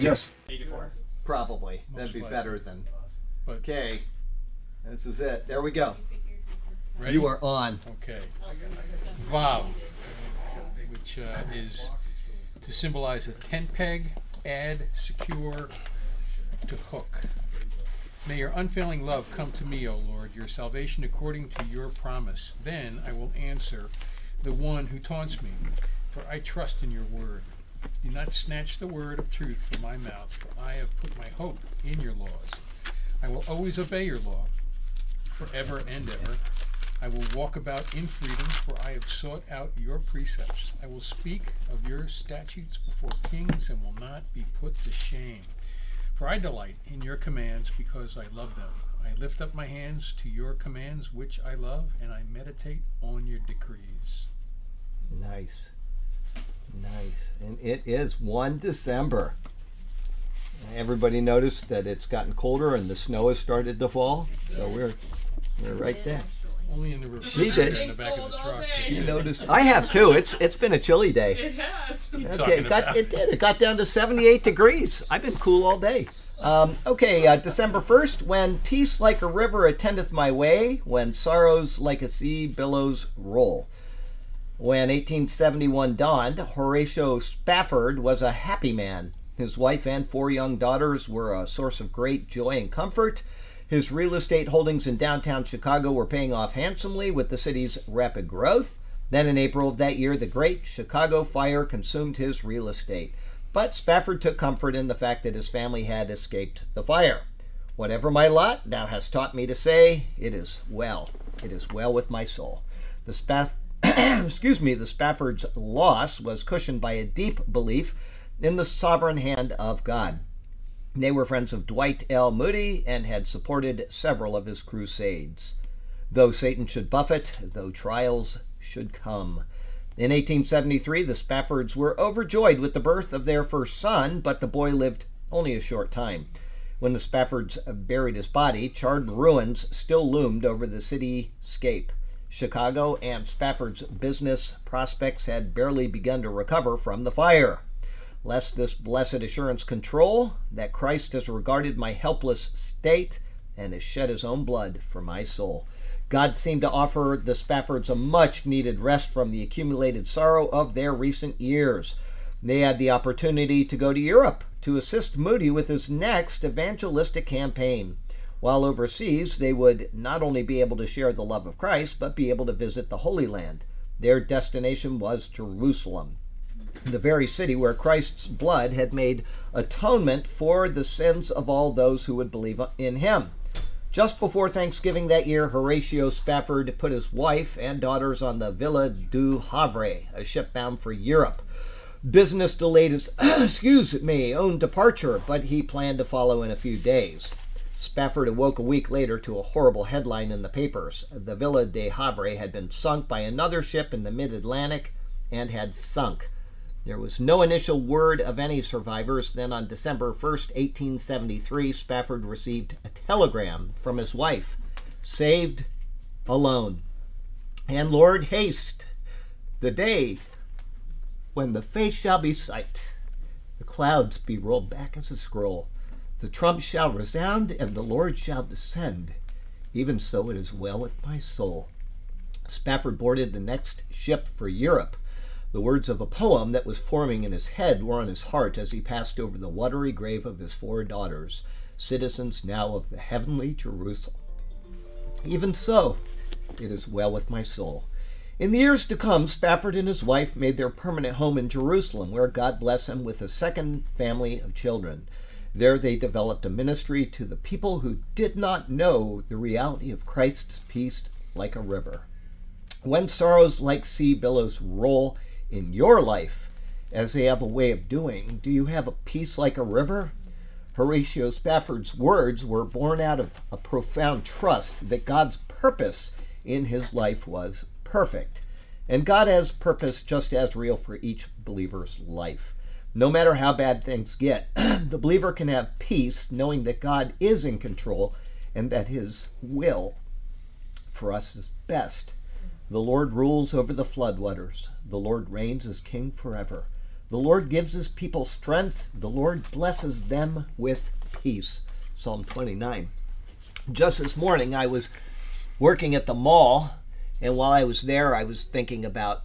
Yes. 84. Probably. That'd be likely. better than. But Okay. This is it. There we go. ready? You are on. Okay. Vav, which uh, is to symbolize a tent peg, add, secure, to hook. May your unfailing love come to me, O Lord, your salvation according to your promise. Then I will answer the one who taunts me, for I trust in your word. Do not snatch the word of truth from my mouth, for I have put my hope in your laws. I will always obey your law, forever and ever. I will walk about in freedom, for I have sought out your precepts. I will speak of your statutes before kings and will not be put to shame. For I delight in your commands because I love them. I lift up my hands to your commands, which I love, and I meditate on your decrees. Nice. Nice. And it is 1 December. Everybody noticed that it's gotten colder and the snow has started to fall. So we're we're right there. Only in the reverse. She did. In the back of the truck. She noticed. I have too. It's it's been a chilly day. It has. Okay, it got it did. It got down to 78 degrees. I've been cool all day. Um, okay, uh, December 1st, when peace like a river attendeth my way, when sorrows like a sea billows roll. When 1871 dawned, Horatio Spafford was a happy man. His wife and four young daughters were a source of great joy and comfort. His real estate holdings in downtown Chicago were paying off handsomely with the city's rapid growth. Then in April of that year, the Great Chicago Fire consumed his real estate. But Spafford took comfort in the fact that his family had escaped the fire. Whatever my lot, thou hast taught me to say, it is well. It is well with my soul. The Spaff excuse me, the Spafford's loss was cushioned by a deep belief in the sovereign hand of God. They were friends of Dwight L. Moody and had supported several of his crusades. Though Satan should buffet, though trials should come. In 1873, the Spaffords were overjoyed with the birth of their first son, but the boy lived only a short time. When the Spaffords buried his body, charred ruins still loomed over the cityscape. Chicago and Spafford's business prospects had barely begun to recover from the fire. Lest this blessed assurance control that Christ has regarded my helpless state and has shed his own blood for my soul. God seemed to offer the Spaffords a much needed rest from the accumulated sorrow of their recent years. They had the opportunity to go to Europe to assist Moody with his next evangelistic campaign. While overseas, they would not only be able to share the love of Christ, but be able to visit the Holy Land. Their destination was Jerusalem, the very city where Christ's blood had made atonement for the sins of all those who would believe in him. Just before Thanksgiving that year, Horatio Spafford put his wife and daughters on the Villa du Havre, a ship bound for Europe. Business delayed his, excuse me, own departure, but he planned to follow in a few days. Spafford awoke a week later to a horrible headline in the papers. The Villa de Havre had been sunk by another ship in the mid Atlantic and had sunk. There was no initial word of any survivors. Then on December 1st, 1873, Spafford received a telegram from his wife saved alone. And Lord, haste the day when the face shall be sight, the clouds be rolled back as a scroll, the trump shall resound, and the Lord shall descend. Even so it is well with my soul. Spafford boarded the next ship for Europe. The words of a poem that was forming in his head were on his heart as he passed over the watery grave of his four daughters, citizens now of the heavenly Jerusalem. Even so, it is well with my soul. In the years to come, Spafford and his wife made their permanent home in Jerusalem, where God bless them with a second family of children. There they developed a ministry to the people who did not know the reality of Christ's peace like a river. When sorrows like sea billows roll in your life, as they have a way of doing, do you have a peace like a river? Horatio Spafford's words were born out of a profound trust that God's purpose in his life was perfect. And God has purpose just as real for each believer's life. No matter how bad things get, the believer can have peace knowing that God is in control and that his will for us is best. The Lord rules over the floodwaters. The Lord reigns as king forever. The Lord gives his people strength. The Lord blesses them with peace. Psalm 29. Just this morning, I was working at the mall, and while I was there, I was thinking about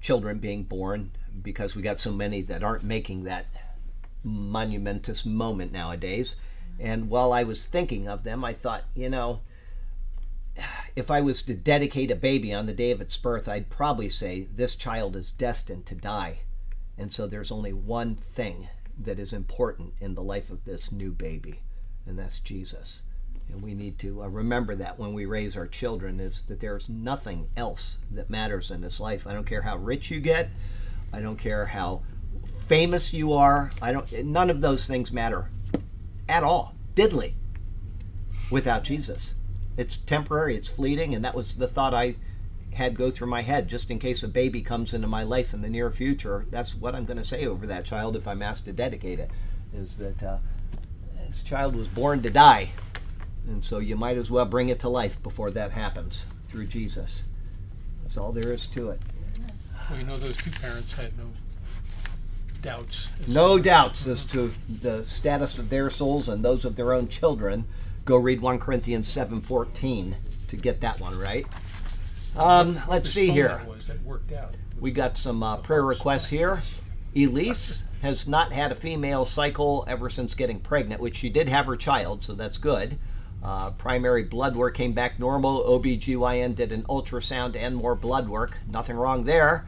children being born because we got so many that aren't making that monumentous moment nowadays. And while I was thinking of them, I thought, you know, if I was to dedicate a baby on the day of its birth, I'd probably say this child is destined to die. And so there's only one thing that is important in the life of this new baby, and that's Jesus. And we need to uh, remember that when we raise our children is that there's nothing else that matters in this life. I don't care how rich you get. I don't care how famous you are. I don't none of those things matter at all. Diddly without Jesus. It's temporary, it's fleeting, and that was the thought I had go through my head just in case a baby comes into my life in the near future. That's what I'm going to say over that child if I'm asked to dedicate it is that uh, this child was born to die. And so you might as well bring it to life before that happens through Jesus. That's all there is to it. Well, you know, those two parents had no doubts. No doubts as to the status of their souls and those of their own children. Go read 1 Corinthians 7:14 to get that one right. Um, let's see here. that was that worked out. We got some uh, prayer requests here. Elise has not had a female cycle ever since getting pregnant, which she did have her child, so that's good. Uh, primary blood work came back normal. OBGYN did an ultrasound and more blood work. Nothing wrong there.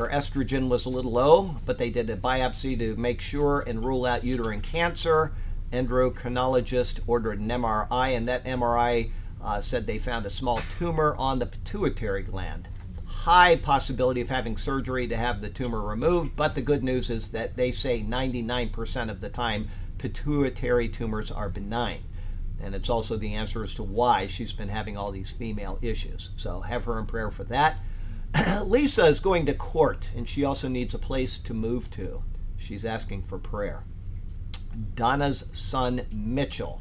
Her estrogen was a little low, but they did a biopsy to make sure and rule out uterine cancer. Endocrinologist ordered an MRI, and that MRI uh, said they found a small tumor on the pituitary gland high possibility of having surgery to have the tumor removed, but the good news is that they say 99% of the time pituitary tumors are benign. And it's also the answer as to why she's been having all these female issues. So have her in prayer for that. Lisa is going to court and she also needs a place to move to. She's asking for prayer. Donna's son Mitchell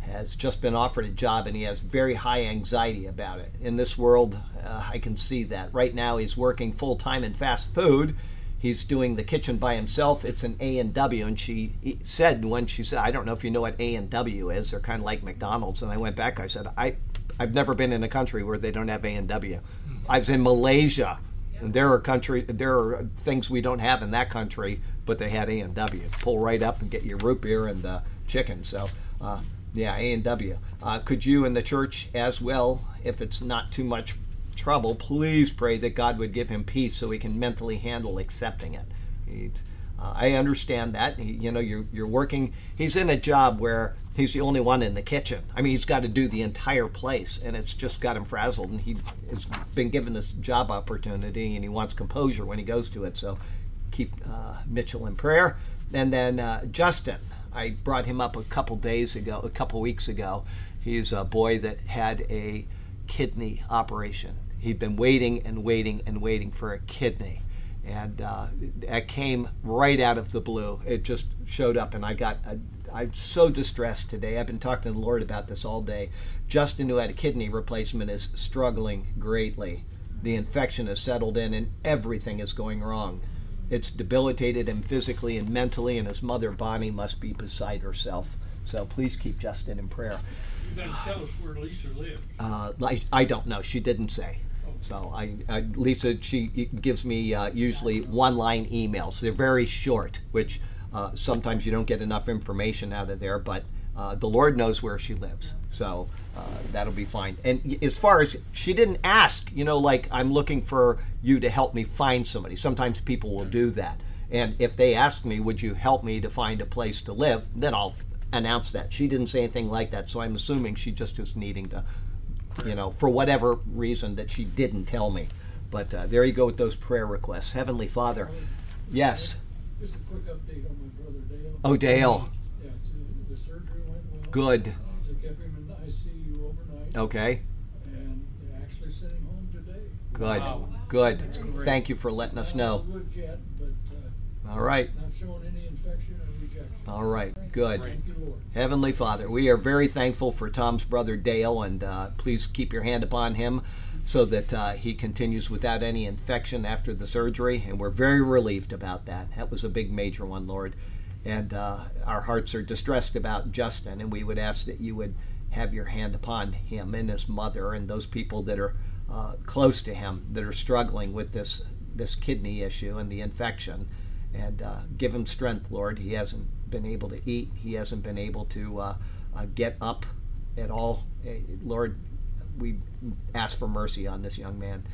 has just been offered a job and he has very high anxiety about it. In this world, uh, I can see that. Right now, he's working full time in fast food. He's doing the kitchen by himself. It's an A and W, and she said when she said, "I don't know if you know what A and W is. They're kind of like McDonald's." And I went back. I said, "I, I've never been in a country where they don't have A and W. I was in Malaysia." And there are country, there are things we don't have in that country, but they had A and W. Pull right up and get your root beer and uh, chicken. So, uh, yeah, A and W. Uh, could you and the church as well, if it's not too much trouble, please pray that God would give him peace so he can mentally handle accepting it. Uh, I understand that. You know, you're you're working. He's in a job where he's the only one in the kitchen. I mean, he's got to do the entire place, and it's just got him frazzled. And he has been given this job opportunity, and he wants composure when he goes to it. So, keep uh, Mitchell in prayer. And then uh, Justin, I brought him up a couple days ago, a couple weeks ago. He's a boy that had a kidney operation. He'd been waiting and waiting and waiting for a kidney. And uh, it came right out of the blue. It just showed up, and I got, i I'm so distressed today. I've been talking to the Lord about this all day. Justin, who had a kidney replacement, is struggling greatly. The infection has settled in, and everything is going wrong. It's debilitated him physically and mentally, and his mother, Bonnie, must be beside herself. So please keep Justin in prayer. You better tell us where Lisa lived. Uh, I, I don't know. She didn't say. So I, I Lisa, she gives me uh, usually one-line emails. They're very short, which uh, sometimes you don't get enough information out of there. But uh, the Lord knows where she lives, so uh, that'll be fine. And as far as she didn't ask, you know, like I'm looking for you to help me find somebody. Sometimes people will do that. And if they ask me, would you help me to find a place to live, then I'll announce that. She didn't say anything like that, so I'm assuming she just is needing to you know, for whatever reason that she didn't tell me. But uh, there you go with those prayer requests. Heavenly Father, yes. Just a quick update on my brother Dale. Oh, Dale. Yeah, so the surgery went well. Good. They kept him in the ICU overnight. Okay. And they actually sent him home today. Good. Wow. Good. great. Thank you for letting us Not know. good yet, but uh, All right. not showing any infection or rejection. All right. Good. Thank you, Lord. Heavenly Father, we are very thankful for Tom's brother Dale, and uh, please keep your hand upon him. So that uh, he continues without any infection after the surgery. And we're very relieved about that. That was a big, major one, Lord. And uh, our hearts are distressed about Justin, and we would ask that you would have your hand upon him and his mother and those people that are uh, close to him that are struggling with this this kidney issue and the infection, and uh, give him strength, Lord. He hasn't been able to eat. He hasn't been able to uh, uh get up at all. Eh, Lord, we ask for mercy on this young man.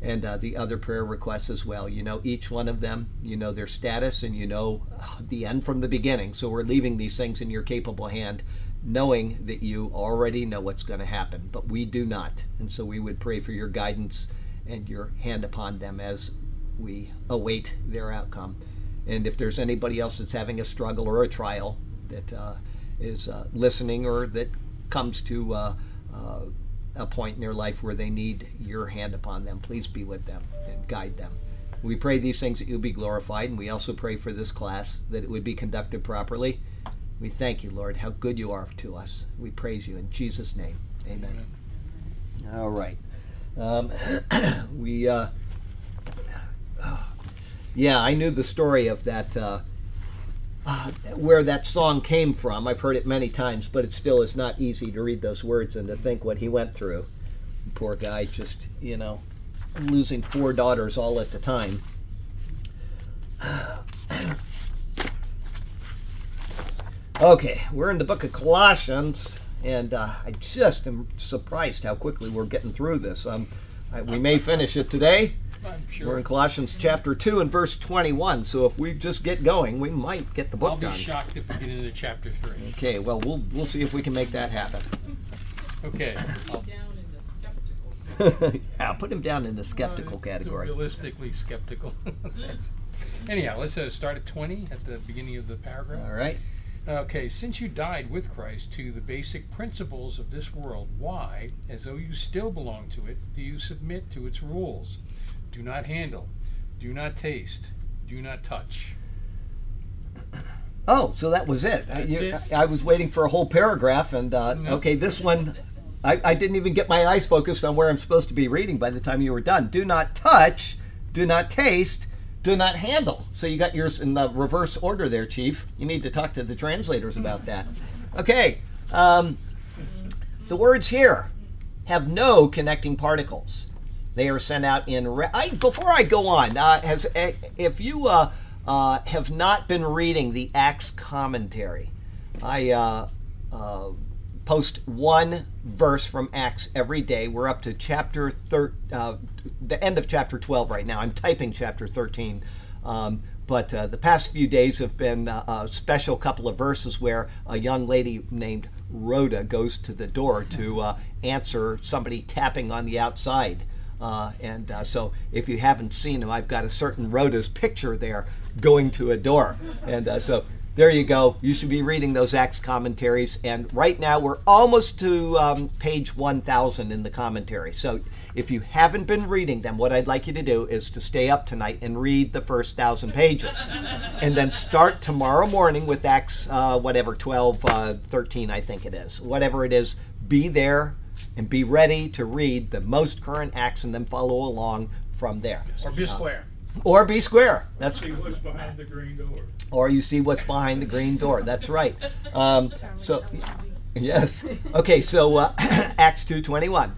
And uh, the other prayer requests as well. You know each one of them, you know their status, and you know uh, the end from the beginning. So we're leaving these things in your capable hand, knowing that you already know what's going to happen, but we do not. And so we would pray for your guidance and your hand upon them as we await their outcome. And if there's anybody else that's having a struggle or a trial that uh, is uh, listening or that comes to uh, uh, a point in their life where they need your hand upon them, please be with them and guide them. We pray these things that you'll be glorified, and we also pray for this class that it would be conducted properly. We thank you, Lord, how good you are to us. We praise you in Jesus' name. Amen. Amen. All right. Um, we, uh, yeah, I knew the story of that. Uh, uh, where that song came from. I've heard it many times, but it still is not easy to read those words and to think what he went through. Poor guy, just, you know, losing four daughters all at the time. okay, we're in the book of Colossians, and uh, I just am surprised how quickly we're getting through this. Um, I, we may finish it today. Sure. We're in Colossians chapter 2 and verse 21. So if we just get going, we might get the book done. I'll be done. shocked if we get into chapter 3. Okay, well, we'll we'll see if we can make that happen. Okay. yeah, put him down in the skeptical uh, category. Realistically skeptical. Anyhow, let's uh, start at 20 at the beginning of the paragraph. All right. Okay, since you died with Christ to the basic principles of this world, why, as though you still belong to it, do you submit to its rules? Do not handle, do not taste, do not touch. Oh, so that was it. I, you, it. I, was waiting for a whole paragraph, and uh, no. okay, this one, I, I didn't even get my eyes focused on where I'm supposed to be reading by the time you were done. Do not touch, do not taste, do not handle. So you got yours in the reverse order there, Chief. You need to talk to the translators about that. Okay, um, the words here have no connecting particles. They are sent out in. Re- I, before I go on, uh, has eh, if you uh, uh, have not been reading the Acts commentary, I uh, uh, post one verse from Acts every day. We're up to chapter thir- uh, the end of chapter twelve right now. I'm typing chapter thirteen. Um, but uh, the past few days have been uh, a special couple of verses where a young lady named Rhoda goes to the door to uh, answer somebody tapping on the outside. Uh, and uh, so if you haven't seen them, I've got a certain Rhoda's picture there going to a door. And uh, so there you go. You should be reading those Acts commentaries. And right now we're almost to um, page 1000 in the commentary. So if you haven't been reading them, what I'd like you to do is to stay up tonight and read the first thousand pages. and then start tomorrow morning with Acts, uh, whatever, 12, uh, 13, I think it is. Whatever it is, be there and be ready to read the most current acts and then follow along from there. Or be square. Uh, or be square. That's see what's behind the green door. Or you see what's behind the green door. That's right. Um, so, yes. Okay. So uh, Acts two twenty one.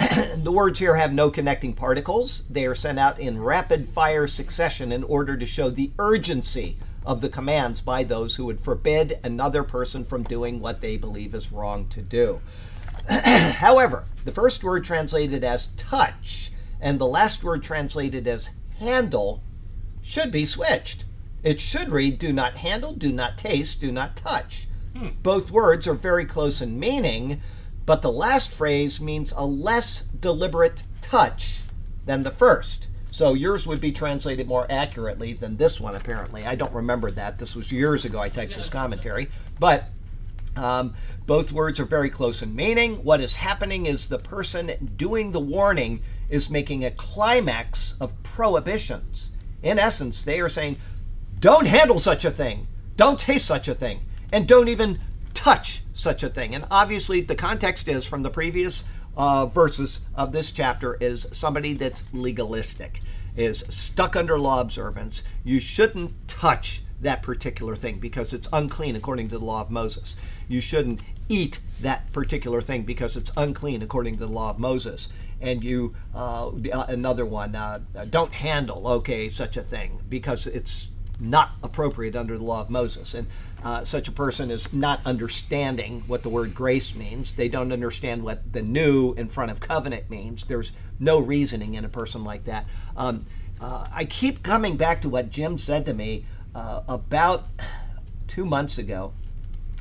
the words here have no connecting particles. They are sent out in rapid fire succession in order to show the urgency of the commands by those who would forbid another person from doing what they believe is wrong to do. However, the first word translated as touch and the last word translated as handle should be switched. It should read do not handle, do not taste, do not touch. Hmm. Both words are very close in meaning, but the last phrase means a less deliberate touch than the first. So yours would be translated more accurately than this one, apparently. I don't remember that. This was years ago I typed this commentary. But um, both words are very close in meaning. What is happening is the person doing the warning is making a climax of prohibitions. In essence, they are saying, don't handle such a thing, don't taste such a thing, and don't even touch such a thing. And obviously, the context is from the previous uh, verses of this chapter is somebody that's legalistic, is stuck under law observance. You shouldn't touch that particular thing because it's unclean according to the law of Moses. You shouldn't eat that particular thing because it's unclean according to the law of Moses. And you, uh, another one, uh, don't handle, okay, such a thing because it's not appropriate under the law of Moses. And uh, such a person is not understanding what the word grace means. They don't understand what the new in front of covenant means. There's no reasoning in a person like that. Um, uh, I keep coming back to what Jim said to me uh, about two months ago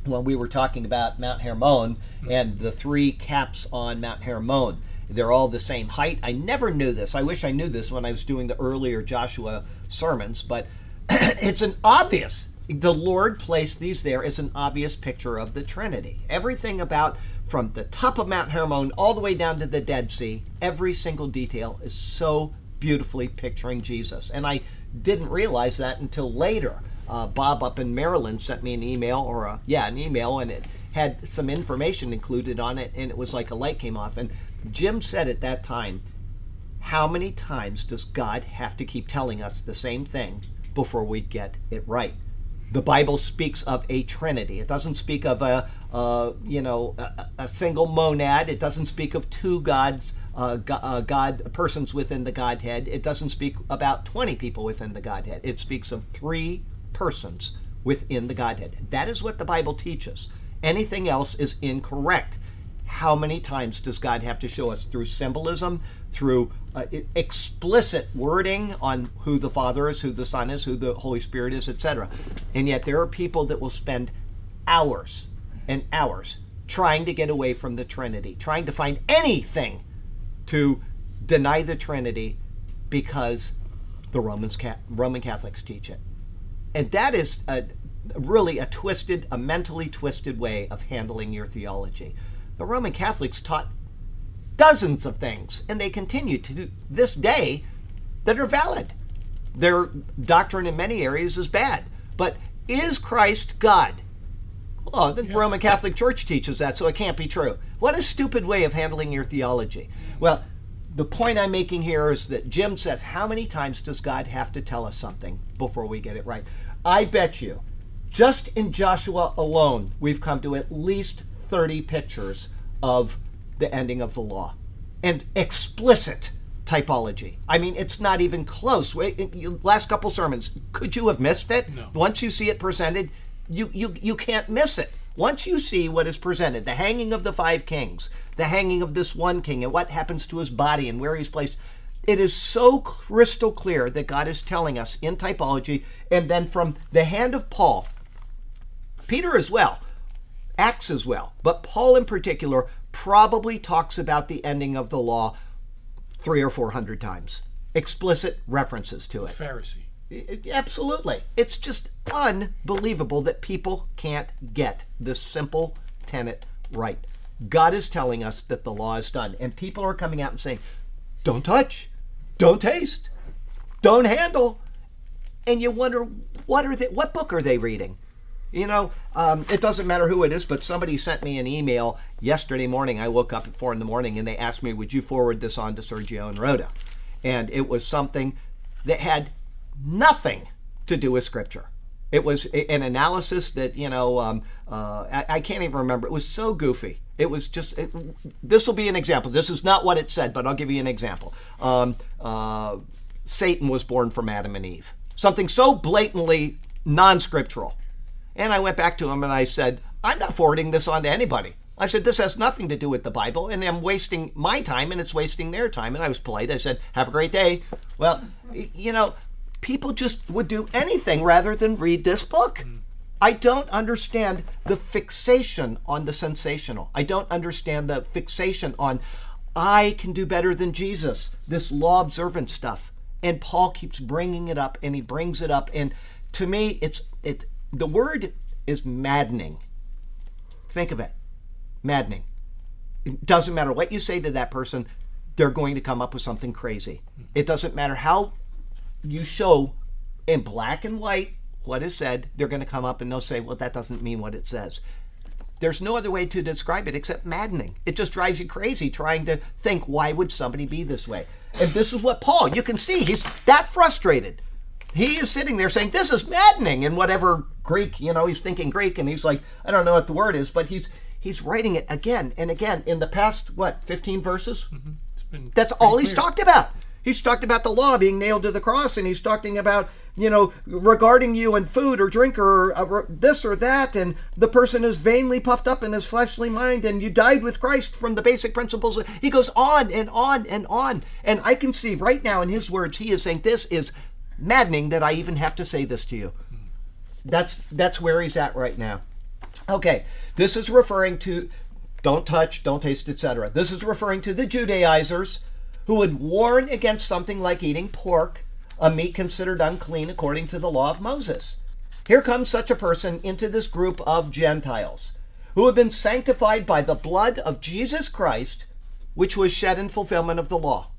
when we were talking about Mount Hermon and the three caps on Mount Hermon. They're all the same height. I never knew this. I wish I knew this when I was doing the earlier Joshua sermons, but it's an obvious. The Lord placed these there as an obvious picture of the Trinity. Everything about from the top of Mount Hermon all the way down to the Dead Sea, every single detail is so beautifully picturing Jesus. And I didn't realize that until later. Uh, Bob up in Maryland sent me an email, or a, yeah, an email, and it had some information included on it, and it was like a light came off. And Jim said at that time, "How many times does God have to keep telling us the same thing before we get it right?" The Bible speaks of a Trinity. It doesn't speak of a, uh, you know, a, a, single monad. It doesn't speak of two gods uh, God, uh, God persons within the Godhead. It doesn't speak about 20 people within the Godhead. It speaks of three persons within the Godhead. That is what the Bible teaches. Anything else is incorrect. How many times does God have to show us through symbolism, through uh, explicit wording on who the Father is, who the Son is, who the Holy Spirit is, etc.? And yet there are people that will spend hours and hours trying to get away from the Trinity, trying to find anything to deny the Trinity because the Romans Roman Catholics teach it. And that is a, really a twisted, a mentally twisted way of handling your theology. The Roman Catholics taught dozens of things, and they continue to this day that are valid. Their doctrine in many areas is bad. But is Christ God? Well, the yes. Roman Catholic Church teaches that, so it can't be true. What a stupid way of handling your theology. Well, the point I'm making here is that Jim says, How many times does God have to tell us something before we get it right? I bet you, just in Joshua alone, we've come to at least 30 pictures of the ending of the law and explicit typology. I mean, it's not even close. Last couple sermons, could you have missed it? No. Once you see it presented, you, you, you can't miss it. Once you see what is presented, the hanging of the five kings, the hanging of this one king, and what happens to his body and where he's placed, it is so crystal clear that God is telling us in typology, and then from the hand of Paul, Peter as well, Acts as well, but Paul in particular probably talks about the ending of the law three or four hundred times. Explicit references to it. Pharisee. Absolutely. It's just unbelievable that people can't get this simple tenet right. God is telling us that the law is done, and people are coming out and saying, don't touch, don't taste, don't handle. And you wonder, what are they, what book are they reading? You know, um, it doesn't matter who it is, but somebody sent me an email yesterday morning. I woke up at four in the morning and they asked me, Would you forward this on to Sergio and Rhoda? And it was something that had nothing to do with scripture. It was an analysis that, you know, um, uh, I, I, can't even remember. It was so goofy. It was just, this will be an example. This is not what it said, but I'll give you an example. Um, uh, Satan was born from Adam and Eve. Something so blatantly non scriptural. And I went back to him and I said, I'm not forwarding this on to anybody. I said, this has nothing to do with the Bible, and I'm wasting my time and it's wasting their time. And I was polite. I said, have a great day. Well, you know, people just would do anything rather than read this book. Mm. I don't understand the fixation on the sensational. I don't understand the fixation on I can do better than Jesus, this law observant stuff. And Paul keeps bringing it up and he brings it up and to me it's it the word is maddening. Think of it. Maddening. It doesn't matter what you say to that person, they're going to come up with something crazy. Mm. It doesn't matter how you show in black and white what is said, they're going to come up and they'll say, well, that doesn't mean what it says. There's no other way to describe it except maddening. It just drives you crazy trying to think, why would somebody be this way? And this is what Paul, you can see, he's that frustrated. He is sitting there saying, This is maddening in whatever Greek, you know, he's thinking Greek, and he's like, I don't know what the word is, but he's he's writing it again and again in the past, what, 15 verses? Mm-hmm. Been That's all he's clear. talked about. He's talked about the law being nailed to the cross, and he's talking about, you know, regarding you and food or drink or uh, this or that, and the person is vainly puffed up in his fleshly mind, and you died with Christ from the basic principles. He goes on and on and on. And I can see right now in his words, he is saying, This is maddening that I even have to say this to you. That's that's where he's at right now. Okay, this is referring to don't touch, don't taste, etc. This is referring to the Judaizers who would warn against something like eating pork, a meat considered unclean according to the law of Moses. Here comes such a person into this group of Gentiles who have been sanctified by the blood of Jesus Christ, which was shed in fulfillment of the law.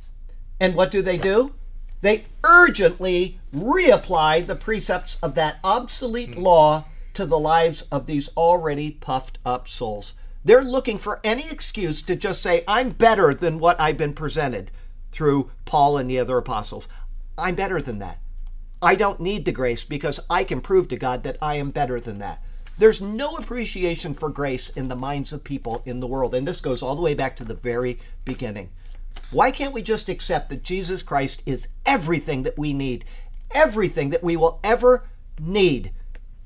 And what do they do? They urgently reapply the precepts of that obsolete hmm. law to the lives of these already puffed up souls. They're looking for any excuse to just say, I'm better than what I've been presented through Paul and the other apostles. I'm better than that. I don't need the grace because I can prove to God that I am better than that. There's no appreciation for grace in the minds of people in the world. And this goes all the way back to the very beginning. Why can't we just accept that Jesus Christ is everything that we need, everything that we will ever need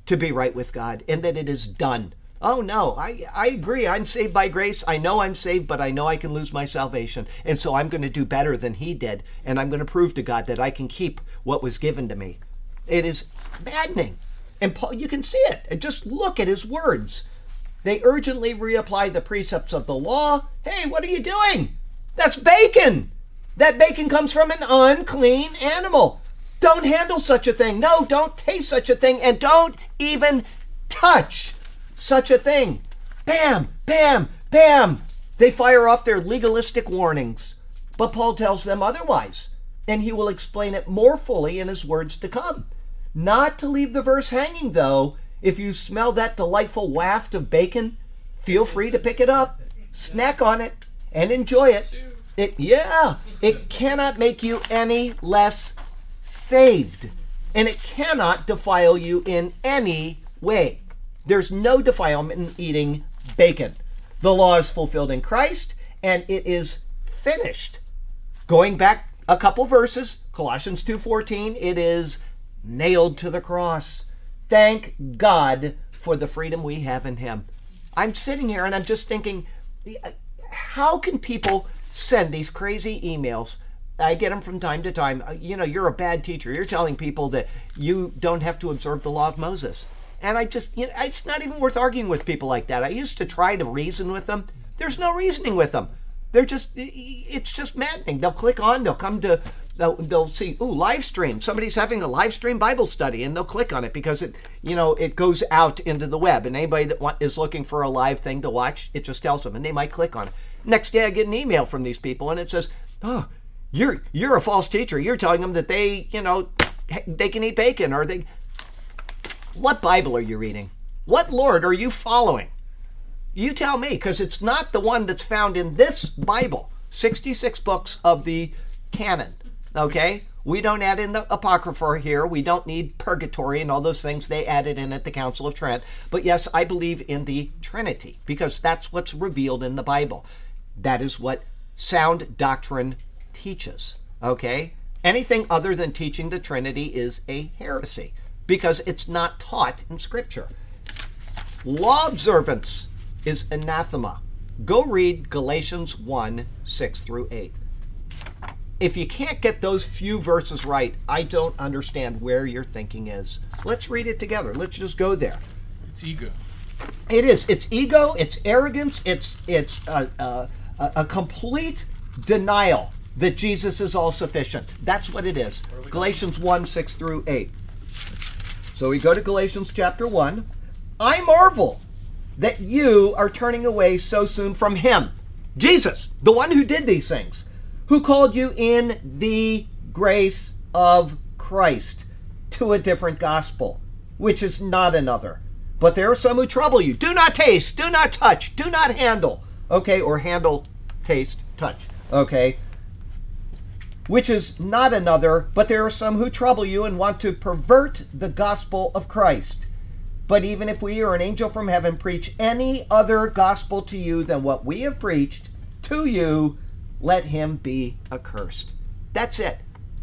to be right with God, and that it is done? Oh no, I, I agree. I'm saved by grace. I know I'm saved, but I know I can lose my salvation. And so I'm going to do better than he did. And I'm going to prove to God that I can keep what was given to me. It is maddening. And Paul, you can see it. And just look at his words. They urgently reapply the precepts of the law. Hey, what are you doing? That's bacon. That bacon comes from an unclean animal. Don't handle such a thing. No, don't taste such a thing. And don't even touch such a thing. Bam, bam, bam. They fire off their legalistic warnings. But Paul tells them otherwise. And he will explain it more fully in his words to come. Not to leave the verse hanging, though. If you smell that delightful waft of bacon, feel free to pick it up, snack on it, and enjoy it. It yeah, it cannot make you any less saved, and it cannot defile you in any way. There's no defilement in eating bacon. The law is fulfilled in Christ, and it is finished. Going back a couple verses, Colossians 2:14, it is nailed to the cross. Thank God for the freedom we have in him. I'm sitting here and I'm just thinking how can people send these crazy emails? I get them from time to time. You know, you're a bad teacher. You're telling people that you don't have to observe the law of Moses. And I just, you know, it's not even worth arguing with people like that. I used to try to reason with them. There's no reasoning with them. They're just, it's just maddening. They'll click on, they'll come to, they'll, they'll see, ooh, live stream. Somebody's having a live stream Bible study, and they'll click on it because it, you know, it goes out into the web. And anybody that want, is looking for a live thing to watch, it just tells them, and they might click on it. Next day, I get an email from these people, and it says, oh, you're you're a false teacher. You're telling them that they, you know, they can eat bacon, or they. What Bible are you reading? What Lord are you following? You tell me, because it's not the one that's found in this Bible. 66 books of the canon. Okay? We don't add in the Apocrypha here. We don't need purgatory and all those things they added in at the Council of Trent. But yes, I believe in the Trinity because that's what's revealed in the Bible. That is what sound doctrine teaches. Okay? Anything other than teaching the Trinity is a heresy because it's not taught in Scripture. Law observance is anathema. Go read Galatians 1 6 through 8. If you can't get those few verses right, I don't understand where your thinking is. Let's read it together. Let's just go there. It's ego. It is. It's ego. It's arrogance. It's it's a, a, a complete denial that Jesus is all sufficient. That's what it is. Galatians 1 6 through 8. So we go to Galatians chapter 1. I marvel that you are turning away so soon from Him, Jesus, the one who did these things, who called you in the grace of Christ to a different gospel, which is not another. but there are some who trouble you. Do not taste, do not touch, do not handle. Okay, or handle, taste, touch. Okay, which is not another, but there are some who trouble you and want to pervert the gospel of Christ. But even if we or an angel from heaven preach any other gospel to you than what we have preached to you, let him be accursed. That's it.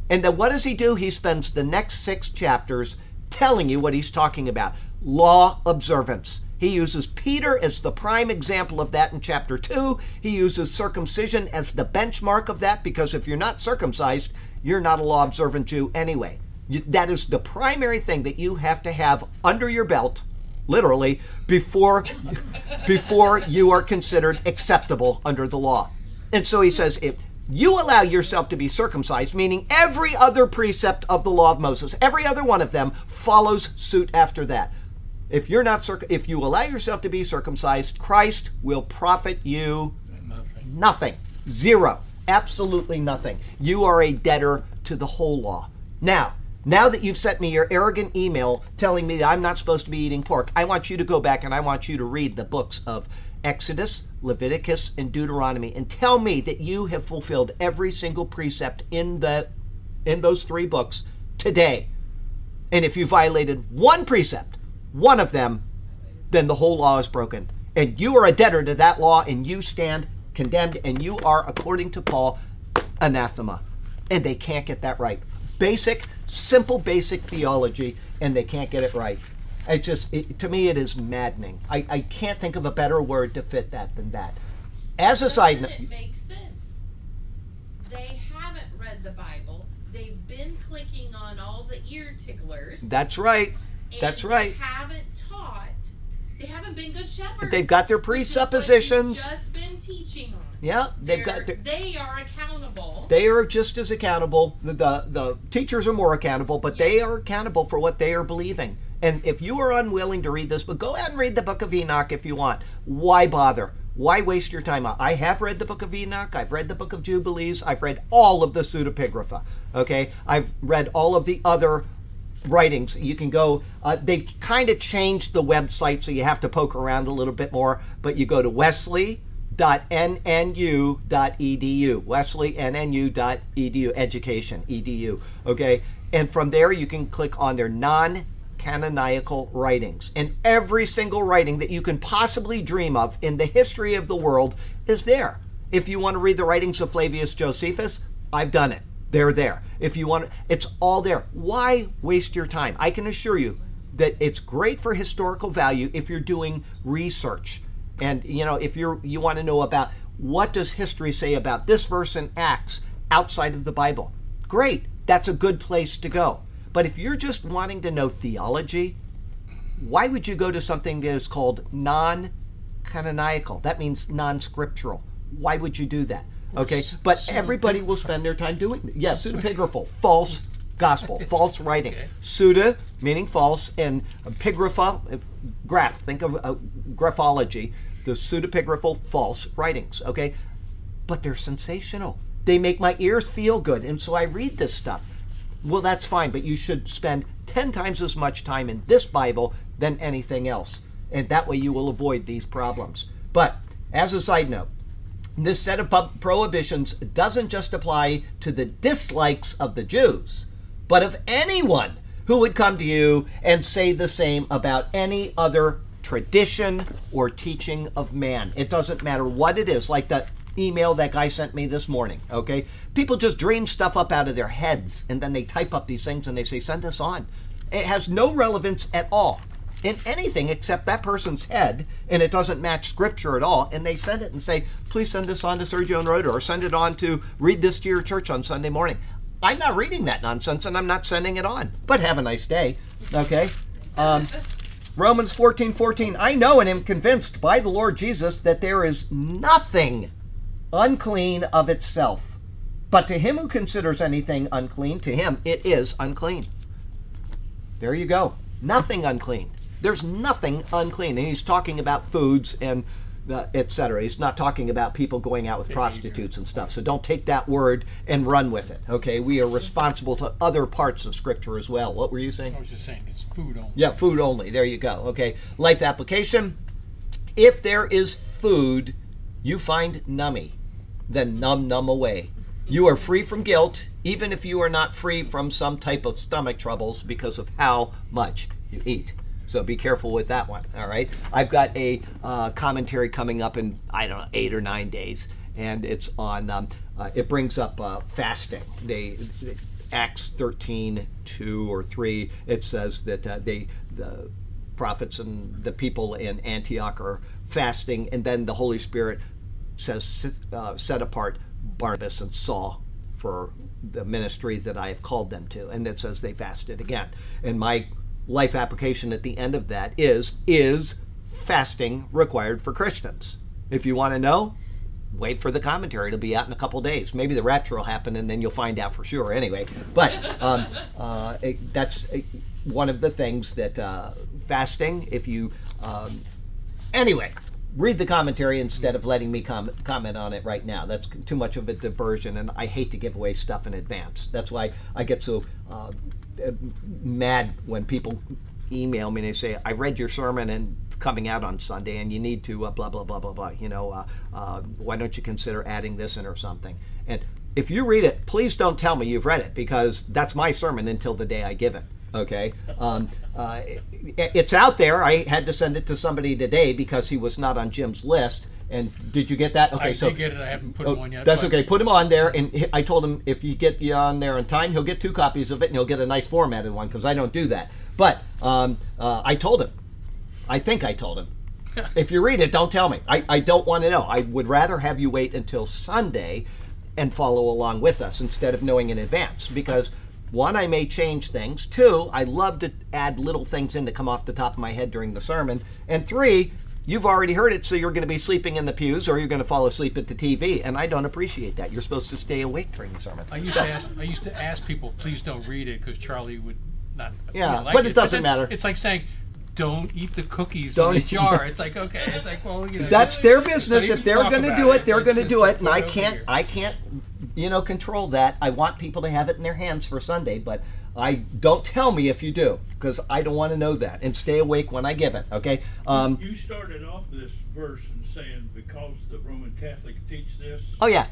And then what does he do? He spends the next six chapters telling you what he's talking about law observance. He uses Peter as the prime example of that in chapter 2. He uses circumcision as the benchmark of that because if you're not circumcised, you're not a law observant Jew anyway. That is the primary thing that you have to have under your belt, literally, before, before you are considered acceptable under the law. And so he says, if you allow yourself to be circumcised, meaning every other precept of the law of Moses, every other one of them follows suit after that. If you're not circ- if you allow yourself to be circumcised, Christ will profit you Nothing. nothing. Zero. Absolutely nothing. You are a debtor to the whole law. Now, now that you've sent me your arrogant email telling me that I'm not supposed to be eating pork, I want you to go back and I want you to read the books of Exodus, Leviticus, and Deuteronomy and tell me that you have fulfilled every single precept in the in those three books today. And if you violated one precept, one of them, then the whole law is broken. And you are a debtor to that law, and you stand condemned, and you are, according to Paul, anathema. And they can't get that right. Basic, simple, basic theology, and they can't get it right. It just, it, to me, it is maddening. I, I can't think of a better word to fit that than that. As a side note, it makes sense? They haven't read the Bible. They've been clicking on all the ear ticklers. that's right. That's right. They haven't taught. They haven't been good shepherds. They've got their which is what you've presuppositions. Just been teaching on. Yeah, they've They're- got their, They are accountable. they are just as accountable. The, the the teachers are more accountable, but they are accountable for what they are believing. And if you are unwilling to read this book, go ahead and read the Book of Enoch if you want. Why bother? Why waste your time? I have read the Book of Enoch. I've read the Book of Jubilees. I've read all of the pseudepigrapha. Okay, I've read all of the other writings. You can go. Uh, they've kind of changed the website, so you have to poke around a little bit more. But you go to wesley.nnu.edu, wesley.nnu.edu, education, edu. Okay, and from there you can click on their non canonical writings. And every single writing that you can possibly dream of in the history of the world is there. If you want to read the writings of Flavius Josephus, I've done it. They're there. If you want, it's all there. Why waste your time? I can assure you that it's great for historical value if you're doing research. And you know, if you're you want to know about what does history say about this verse in Acts outside of the Bible, great. That's a good place to go. But if you're just wanting to know theology, why would you go to something that is called non-canonical? That means non-scriptural. Why would you do that? Okay, but everybody will spend their time doing it. Yeah, pseudepigraphal, false gospel, false writing. Pseudo meaning false, and pigrapha, uh, graph. Think of uh, graphology. The pseudepigraphal false writings. Okay, but they're sensational. They make my ears feel good, and so I read this stuff. Well, that's fine, but you should spend 10 times as much time in this Bible than anything else. And that way you will avoid these problems. But as a side note, this set of prohibitions doesn't just apply to the dislikes of the Jews, but of anyone who would come to you and say the same about any other tradition or teaching of man. It doesn't matter what it is, like that email that guy sent me this morning, okay? People just dream stuff up out of their heads and then they type up these things and they say, send us on. It has no relevance at all in anything except that person's head, and it doesn't match scripture at all. And they send it and say, please send this on to Sergio and Rhoda, or send it on to read this to your church on Sunday morning. I'm not reading that nonsense and I'm not sending it on. But have a nice day, okay? Um, Romans 14 14. I know and am convinced by the Lord Jesus that there is nothing unclean of itself. But to him who considers anything unclean, to him it is unclean. There you go. Nothing unclean. There's nothing unclean. And he's talking about foods and uh, etc. He's not talking about people going out with prostitutes and stuff. So don't take that word and run with it. Okay, we are responsible to other parts of Scripture as well. What were you saying? I was just saying it's food only. Yeah, food only. There you go. Okay. Life application. If there is food you find nummy, then numb numb away. You are free from guilt, even if you are not free from some type of stomach troubles because of how much you eat. So be careful with that one. All right. I've got a uh, commentary coming up in I don't know eight or nine days, and it's on. Um, uh, it brings up uh, fasting. They, they Acts 13, 2 or 3, it says that uh, they, the prophets and the people in Antioch are fasting, and then the Holy Spirit says, uh, set apart Barnabas and Saul for the ministry that I have called them to. And it says they fasted again. And my life application at the end of that is, is fasting required for Christians? If you want to know, wait for the commentary. It'll be out in a couple days. Maybe the rapture will happen, and then you'll find out for sure. Anyway, but um, uh, it, that's uh, one of the things that uh, fasting. If you um, anyway, read the commentary instead of letting me com- comment on it right now. That's too much of a diversion, and I hate to give away stuff in advance. That's why I get so uh, mad when people email me and they say, "I read your sermon and coming out on Sunday, and you need to uh, blah blah blah blah blah." You know, uh, uh, why don't you consider adding this in or something? And if you read it, please don't tell me you've read it because that's my sermon until the day I give it. Okay, um, uh, it, it's out there. I had to send it to somebody today because he was not on Jim's list. And did you get that? Okay, I so did get it. I haven't put Oh, him on yet. That's but okay. Put him on there, and I told him if you get you on there in time, he'll get two copies of it, and he'll get a nice formatted one because I don't do that. But um, uh, I told him. I think I told him. if you read it, don't tell me. I, I don't want to know. I would rather have you wait until Sunday and follow along with us instead of knowing in advance because. One, I may change things. Two, I love to add little things in to come off the top of my head during the sermon. And three, you've already heard it, so you're going to be sleeping in the pews or you're going to fall asleep at the TV. And I don't appreciate that. You're supposed to stay awake during the sermon. I used to ask. I used to ask people, please don't read it because Charlie would not. Yeah, like but it doesn't then matter. It's like saying, don't eat the cookies Don't in the jar. It's like okay. It's like well, you know. That's their business. If they're going to do it, they're going to do it, and I can't. here. I can't, you know, control that. I want people to have it in their hands for Sunday, but I don't tell me if you do because I don't want to know that. And stay awake when I give it. Okay. Um, You started off this verse and saying because the Roman Catholic teach this. oh yeah.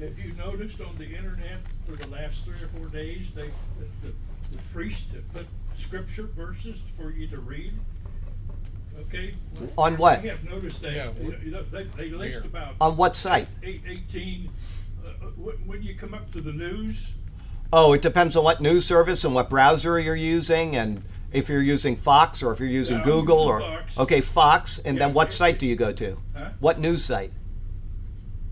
Have you noticed on the internet for the last three or four days, they, the, the, the priest have put scripture verses for you to read? Okay? On what? I have noticed that. Yeah, You know, you know, they, they list where? about On what site? eight, eighteen, uh, uh, when, when you come up to the news, Oh, it depends on what news service and what browser you're using, and if you're using Fox or if you're using Yeah, Google using or Fox. okay Fox, and Yeah, then what yeah. site do you go to? Huh? What news site?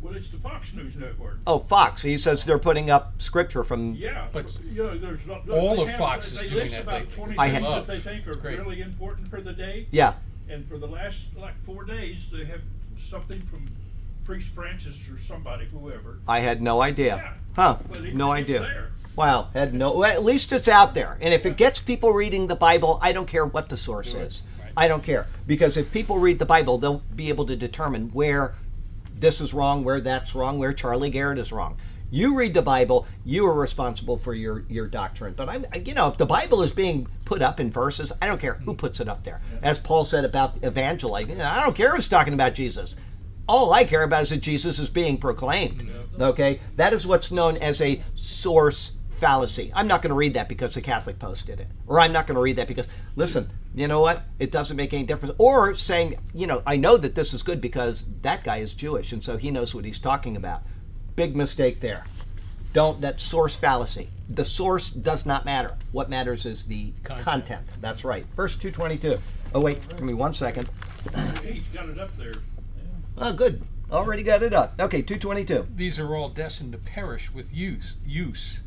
Well, it's the Fox News Network. Oh, Fox. He says they're putting up scripture from. Yeah, But you know, there's not, all they of have- Fox is doing list that. about They- twenty I things have- that they think are Great. really important for the day. Yeah. And for the last like four days, they have something from Priest Francis or somebody, whoever. I had no idea. Yeah. Huh? But it- No idea. there. Wow, had no. Well, at least it's out there, and if it gets people reading the Bible, I don't care what the source is. I don't care because if people read the Bible, they'll be able to determine where this is wrong, where that's wrong, where Charlie Garrett is wrong. You read the Bible, you are responsible for your your doctrine. But I'm, you know, if the Bible is being put up in verses, I don't care who puts it up there. As Paul said about evangelizing, I don't care who's talking about Jesus. All I care about is that Jesus is being proclaimed. Okay, that is what's known as a source fallacy. I'm not going to read that because the Catholic Post did it, or I'm not going to read that because listen, you know what? It doesn't make any difference. Or saying, you know, I know that this is good because that guy is Jewish and so he knows what he's talking about. Big mistake there. Don't that source fallacy. The source does not matter. What matters is the content. Content. That's right. Verse 222. Oh wait, give me one second. Hey, he's got it up there. Oh, good. Already got it up. Okay, 222. These are all destined to perish with use, use,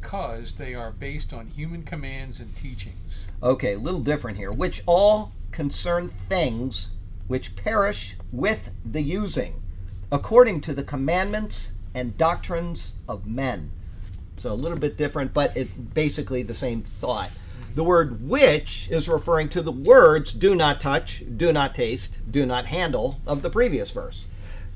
because they are based on human commands and teachings. Okay, a little different here. Which all concern things which perish with the using, according to the commandments and doctrines of men. So a little bit different, but it basically the same thought. The word which is referring to the words do not touch, do not taste, do not handle of the previous verse.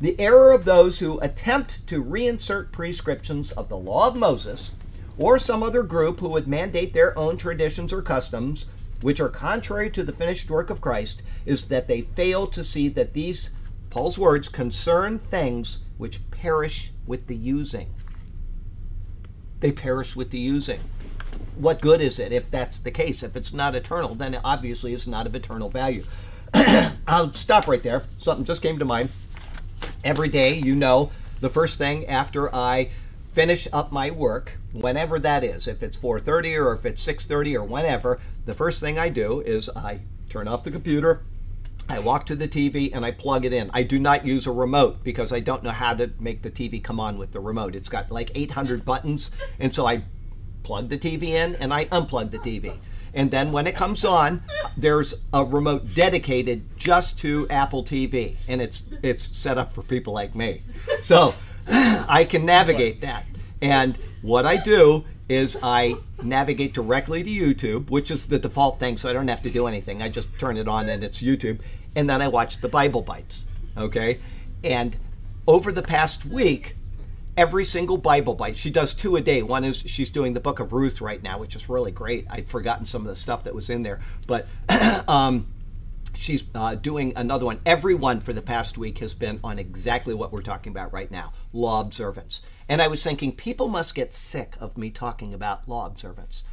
The error of those who attempt to reinsert prescriptions of the law of Moses or some other group who would mandate their own traditions or customs, which are contrary to the finished work of Christ, is that they fail to see that these, Paul's words, concern things which perish with the using. They perish with the using. What good is it if that's the case? If it's not eternal, then it obviously it's not of eternal value. I'll stop right there. Something just came to mind. Every day, you know, the first thing after I finish up my work, whenever that is, if it's 4:30 or if it's 6:30 or whenever, the first thing I do is I turn off the computer, I walk to the TV and I plug it in. I do not use a remote because I don't know how to make the TV come on with the remote. It's got like 800 buttons, and so I plug the TV in and I unplug the TV. And then when it comes on, there's a remote dedicated just to Apple TV, and it's it's set up for people like me. So I can navigate that. And what I do is I navigate directly to YouTube, which is the default thing, so I don't have to do anything. I just turn it on and it's YouTube. And then I watch the Bible Bites. Okay? And over the past week, every single Bible bite. She does two a day. One is she's doing the book of Ruth right now, which is really great. I'd forgotten some of the stuff that was in there. But um, she's uh, doing another one. Everyone for the past week has been on exactly what we're talking about right now law observance. And I was thinking, people must get sick of me talking about law observance.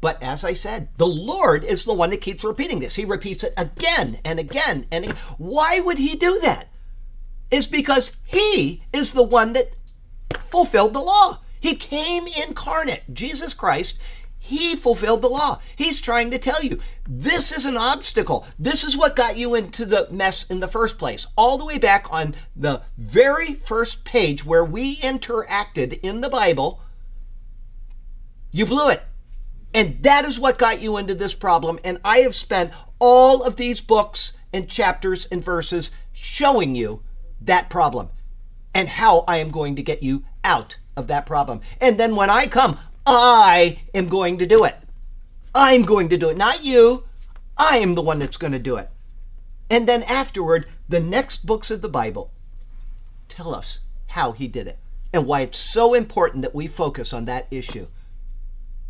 But as I said, the Lord is the one that keeps repeating this. He repeats it again and again. And he, why would he do that? Is because he is the one that fulfilled the law. He came incarnate. Jesus Christ, he fulfilled the law. He's trying to tell you this is an obstacle. This is what got you into the mess in the first place. All the way back on the very first page where we interacted in the Bible, you blew it. And that is what got you into this problem. And I have spent all of these books and chapters and verses showing you that problem and how I am going to get you out of that problem. And then when I come, I am going to do it. I'm going to do it, not you. I am the one that's going to do it. And then afterward, the next books of the Bible tell us how he did it and why it's so important that we focus on that issue.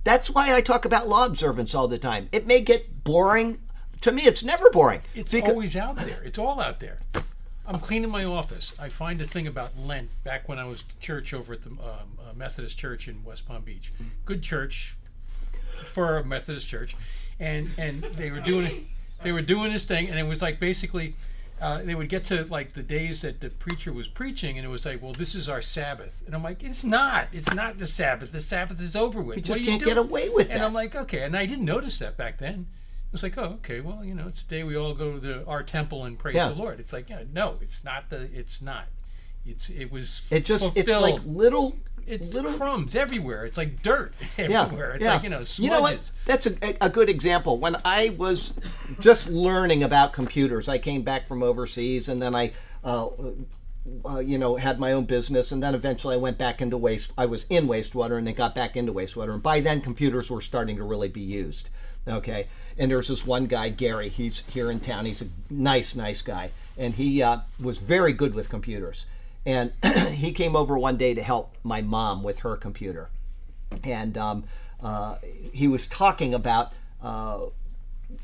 That's why I talk about law observance all the time. It may get boring. To me, it's never boring. It's Because- always out there. It's all out there. I'm cleaning my office. I find a thing about Lent back when I was church over at the um, uh, Methodist Church in West Palm Beach. Good church for a Methodist church, and and they were doing they were doing this thing, and it was like basically. Uh, they would get to like the days that the preacher was preaching, and it was like, "Well, this is our Sabbath," and I'm like, "It's not. It's not the Sabbath. The Sabbath is over with. You just can't get away with it." And that. I'm like, "Okay," and I didn't notice that back then. It was like, oh, okay, well, you know, it's a day we all go to the, our temple and praise Yeah. the Lord. It's like, yeah, no, it's not the, it's not. It's it was. It just it's fulfilled. like little it's little crumbs everywhere. It's like dirt everywhere. It's like you know, smudges. You know what? That's a, a good example. When I was just learning about computers, I came back from overseas, and then I, uh, uh, you know, had my own business, and then eventually I went back into waste. I was in wastewater, and then got back into wastewater, and by then computers were starting to really be used. Okay, and there's this one guy, Gary. He's here in town. He's a nice, nice guy, and he uh, was very good with computers. And he came over one day to help my mom with her computer. And um, uh, he was talking about uh,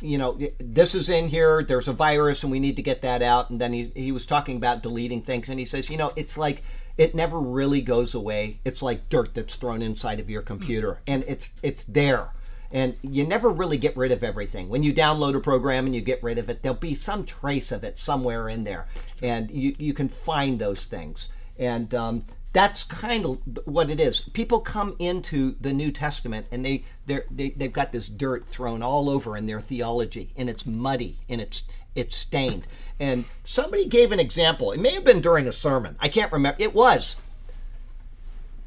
you know this is in here. There's a virus and we need to get that out. And then he, he was talking about deleting things. And he says you know it's like it never really goes away. It's like dirt that's thrown inside of your computer. And it's it's there and you never really get rid of everything when you download a program and you get rid of it there'll be some trace of it somewhere in there and you, you can find those things and um, that's kind of what it is. People come into the New Testament and they they they've got this dirt thrown all over in their theology, and it's muddy and it's it's stained. And somebody gave an example. It may have been during a sermon. I can't remember. It was.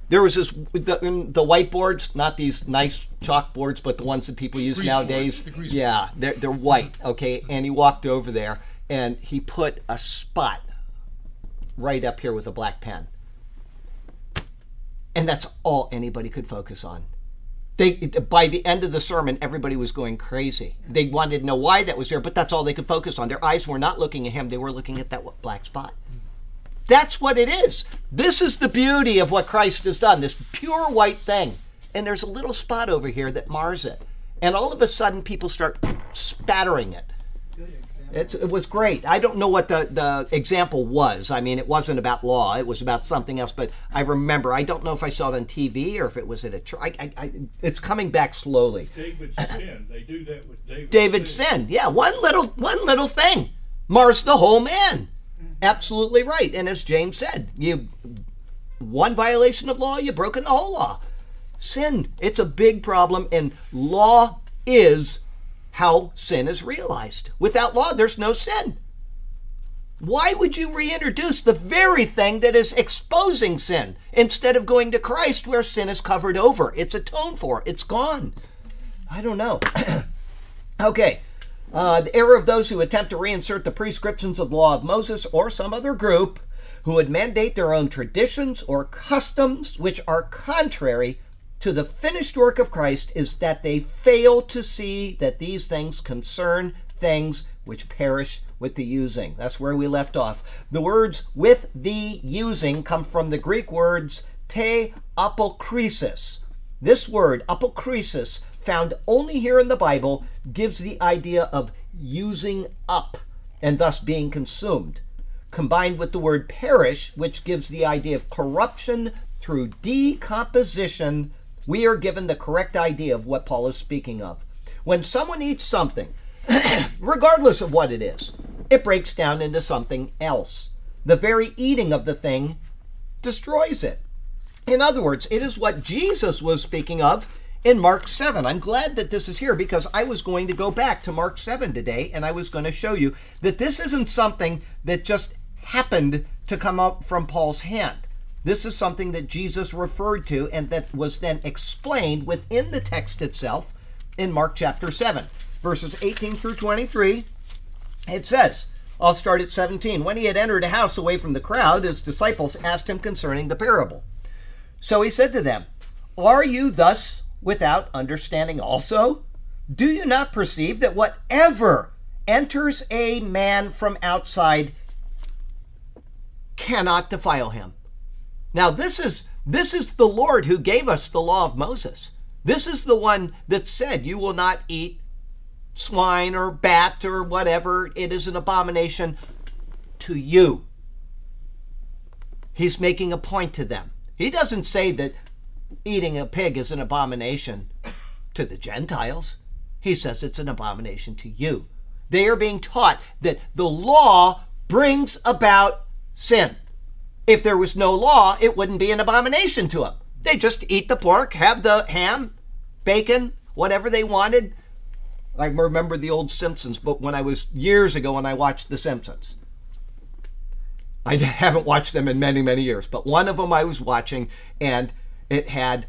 There was this the, the whiteboards, not these nice chalkboards, but the ones that people use Grease nowadays. boards, the yeah, they're they're white. Okay, and he walked over there and he put a spot right up here with a black pen. And that's all anybody could focus on. They by the end of the sermon, everybody was going crazy. They wanted to know why that was there, but that's all they could focus on. Their eyes were not looking at him; they were looking at that black spot. That's what it is. This is the beauty of what Christ has done. This pure white thing, and there's a little spot over here that mars it, and all of a sudden, people start spattering it. It's, it was great. I don't know what the, the example was. I mean, it wasn't about law. It was about something else. But I remember. I don't know if I saw it on TV or if it was at a church. I, I, I, it's coming back slowly. David's sin. They do that with David's David sinned. Yeah, one little one little thing mars the whole man. Absolutely right. And as James said, you one violation of law, you've broken the whole law. Sin. It's a big problem, and law is how sin is realized. Without law, there's no sin. Why would you reintroduce the very thing that is exposing sin instead of going to Christ where sin is covered over? It's atoned for, it's gone. I don't know. okay. Uh, the error of those who attempt to reinsert the prescriptions of the law of Moses or some other group who would mandate their own traditions or customs which are contrary to the finished work of Christ is that they fail to see that these things concern things which perish with the using. That's where we left off. The words with the using come from the Greek words te apochresis. This word, apochresis, found only here in the Bible, gives the idea of using up and thus being consumed. Combined with the word perish, which gives the idea of corruption through decomposition, we are given the correct idea of what Paul is speaking of. When someone eats something, regardless of what it is, it breaks down into something else. The very eating of the thing destroys it. In other words, it is what Jesus was speaking of in Mark 7. I'm glad that this is here because I was going to go back to Mark 7 today and I was going to show you that this isn't something that just happened to come up from Paul's hand. This is something that Jesus referred to and that was then explained within the text itself in Mark chapter 7, verses 18 through 23. It says, I'll start at 17. When he had entered a house away from the crowd, his disciples asked him concerning the parable. So he said to them, Are you thus without understanding also? Do you not perceive that whatever enters a man from outside cannot defile him? Now this is this is the Lord who gave us the law of Moses. This is the one that said you will not eat swine or bat or whatever. It is an abomination to you. He's making a point to them. He doesn't say that eating a pig is an abomination to the Gentiles. He says it's an abomination to you. They are being taught that the law brings about sin. If there was no law, it wouldn't be an abomination to them. They just eat the pork, have the ham, bacon, whatever they wanted. I remember the old Simpsons, but when I was years ago when I watched The Simpsons. I haven't watched them in many, many years, but one of them I was watching, and it had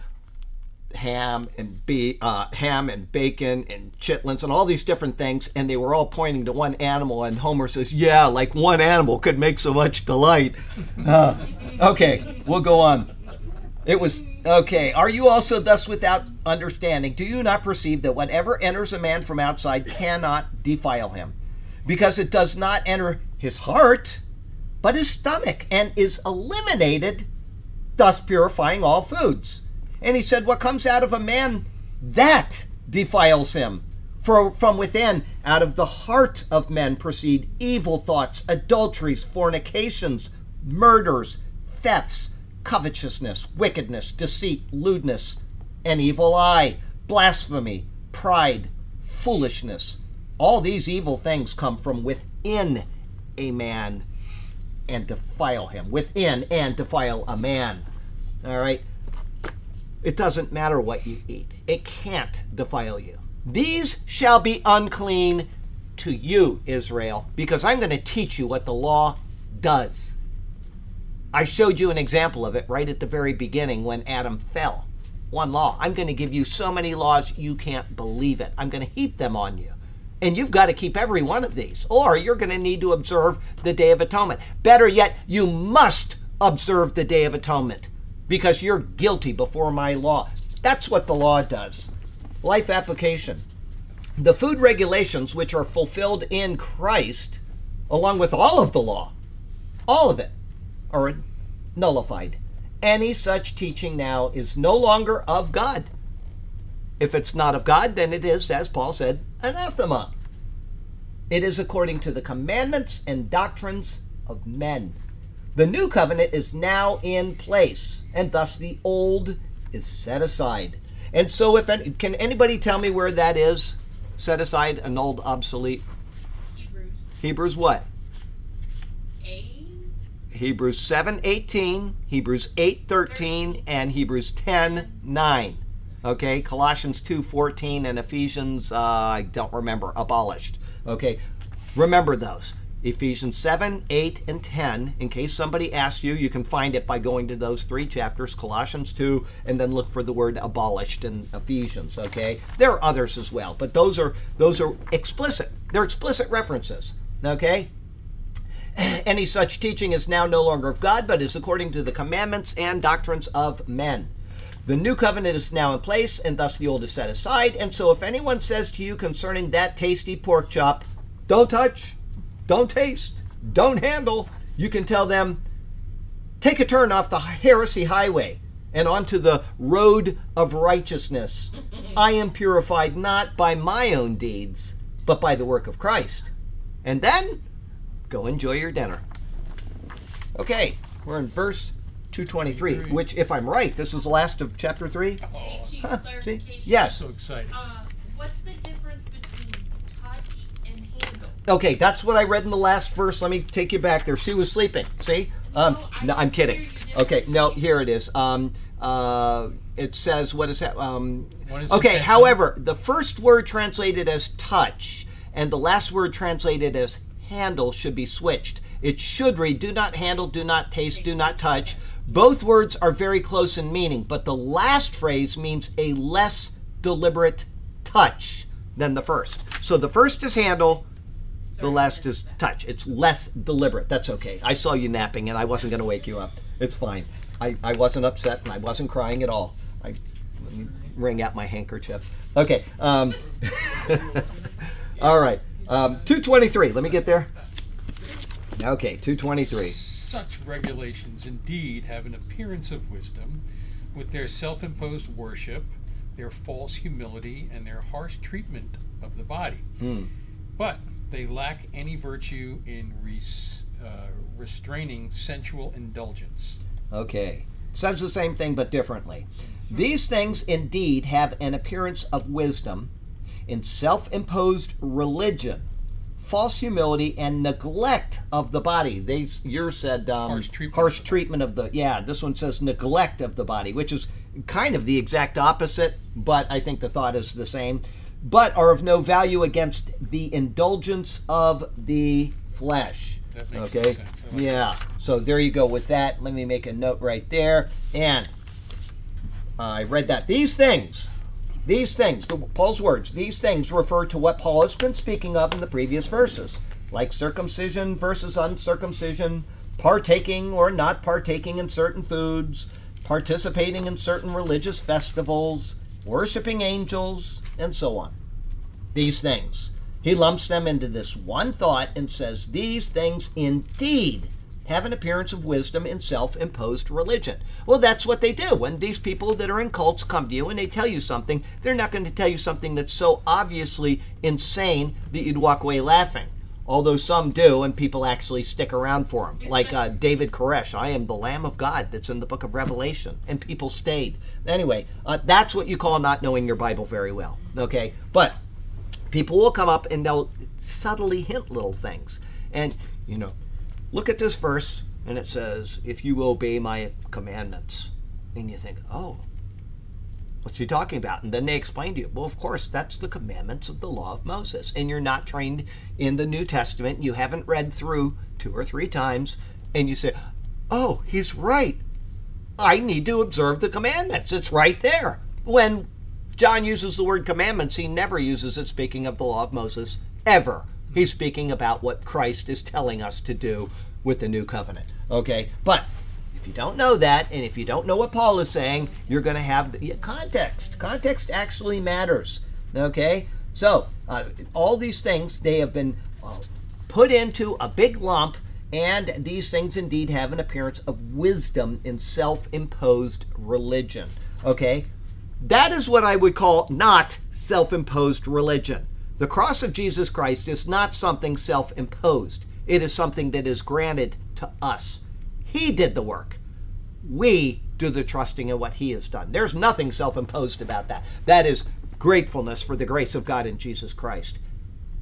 ham and be uh, ham and bacon and chitlins and all these different things, and they were all pointing to one animal. And Homer says, "Yeah, like one animal could make so much delight." Uh, okay, we'll go on. It was okay. Are you also thus without understanding? Do you not perceive that whatever enters a man from outside cannot defile him, because it does not enter his heart, but his stomach, and is eliminated, thus purifying all foods? And he said, What comes out of a man, that defiles him. For from within, out of the heart of men, proceed evil thoughts, adulteries, fornications, murders, thefts, covetousness, wickedness, deceit, lewdness, an evil eye, blasphemy, pride, foolishness. All these evil things come from within a man and defile him. Within and defile a man. All right? It doesn't matter what you eat, it can't defile you. These shall be unclean to you, Israel, because I'm going to teach you what the law does. I showed you an example of it right at the very beginning when Adam fell. One law. I'm going to give you so many laws you can't believe it. I'm going to heap them on you. And you've got to keep every one of these, or you're going to need to observe the Day of Atonement. Better yet, you must observe the Day of Atonement because you're guilty before my law. That's what the law does. Life application. The food regulations, which are fulfilled in Christ, along with all of the law, all of it, are nullified. Any such teaching now is no longer of God. If it's not of God, then it is, as Paul said, anathema. It is according to the commandments and doctrines of men. The new covenant is now in place, and thus the old is set aside. And so, if any, can anybody tell me where that is? Set aside, an old, obsolete. Hebrews Hebrews what? 8. Hebrews 7 18, Hebrews 8 13, and Hebrews 10 9. Okay, Colossians 2:14 and Ephesians, uh, I don't remember, abolished. Okay, remember those. Ephesians 7, 8, and 10. In case somebody asks you, you can find it by going to those three chapters Colossians 2, and then look for the word abolished in Ephesians. Okay, there are others as well, but those are those are explicit. They're explicit references. Okay, any such teaching is now no longer of God, but is according to the commandments and doctrines of men. The new covenant is now in place, and thus the old is set aside. And so, if anyone says to you concerning that tasty pork chop, don't touch, don't taste, don't handle, you can tell them, take a turn off the heresy highway and onto the road of righteousness. I am purified not by my own deeds, but by the work of Christ. And then go enjoy your dinner. Okay, we're in verse 223, which, if I'm right, this is the last of chapter 3. Oh, Hey, Huh, see? clarification. Yes. so excited. Uh, what's the difference between touch and handle? Okay, that's what I read in the last verse. Let me take you back there. She was sleeping. See? Um, No, I no, I'm kidding. Okay, no, here it is. Um, uh, it says, what is that? Um, One okay, intentional. however, the first word translated as touch and the last word translated as handle should be switched. It should read, do not handle, do not taste, do not touch. Both words are very close in meaning, but the last phrase means a less deliberate touch than the first. So the first is handle, the last is touch. It's less deliberate. That's okay. I saw you napping and I wasn't going to wake you up. It's fine. I, I wasn't upset and I wasn't crying at all. I wring out my handkerchief. Okay. Um, all right. Um, 223. Let me get there. Okay, 223. Such regulations indeed have an appearance of wisdom, with their self imposed worship, their false humility, and their harsh treatment of the body. But they lack any virtue in res, uh, restraining sensual indulgence. Okay. Says the same thing but differently. These things indeed have an appearance of wisdom in self imposed religion, false humility, and neglect of the body. They, yours said um, Harsh treatment harsh of treatment of the. Yeah, this one says neglect of the body, which is kind of the exact opposite, but I think the thought is the same. But are of no value against the indulgence of the flesh. That makes okay. sense. Like yeah. So there you go with that. Let me make a note right there. And I read that. These things, these things, Paul's words, these things refer to what Paul has been speaking of in the previous verses, like circumcision versus uncircumcision, partaking or not partaking in certain foods, participating in certain religious festivals, worshiping angels, and so on. These things. He lumps them into this one thought and says, These things indeed have an appearance of wisdom in self imposed religion. Well, that's what they do. When these people that are in cults come to you and they tell you something, they're not going to tell you something that's so obviously insane that you'd walk away laughing. Although some do, and people actually stick around for them. Like uh, David Koresh, I am the Lamb of God that's in the book of Revelation, and people stayed. Anyway, uh, that's what you call not knowing your Bible very well. Okay? But people will come up and they'll subtly hint little things. And, you know, look at this verse, and it says, If you obey my commandments. And you think, oh, what's he talking about? And then they explain to you, well, of course, that's the commandments of the law of Moses. And you're not trained in the New Testament. You haven't read through two or three times. And you say, oh, he's right. I need to observe the commandments. It's right there. When John uses the word commandments, he never uses it speaking of the law of Moses, ever. He's speaking about what Christ is telling us to do with the new covenant. Okay? But If you don't know that, and if you don't know what Paul is saying, you're going to have the, context. Context actually matters. Okay? So, uh, all these things, they have been uh, put into a big lump, and these things indeed have an appearance of wisdom in self imposed religion. Okay? That is what I would call not self imposed religion. The cross of Jesus Christ is not something self imposed, it is something that is granted to us. He did the work. We do the trusting in what He has done. There's nothing self imposed about that. That is gratefulness for the grace of God in Jesus Christ.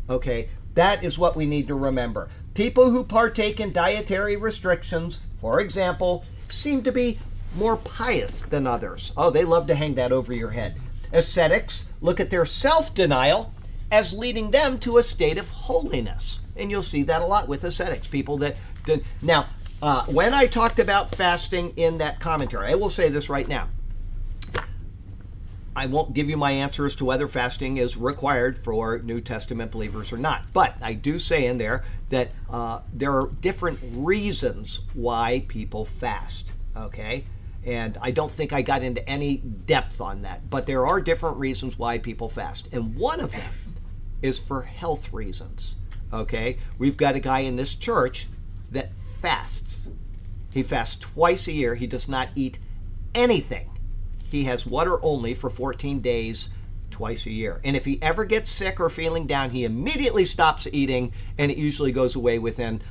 Okay? That is what we need to remember. People who partake in dietary restrictions, for example, seem to be more pious than others. Oh, they love to hang that over your head. Ascetics look at their self denial as leading them to a state of holiness. And you'll see that a lot with ascetics, people that. Now, uh, when I talked about fasting in that commentary, I will say this right now. I won't give you my answer as to whether fasting is required for New Testament believers or not. But I do say in there that uh, there are different reasons why people fast. Okay? And I don't think I got into any depth on that. But there are different reasons why people fast. And one of them is for health reasons. Okay? We've got a guy in this church that fasts. He fasts twice a year. He does not eat anything he has water only for 14 days twice a year. And if he ever gets sick or feeling down, he immediately stops eating and it usually goes away within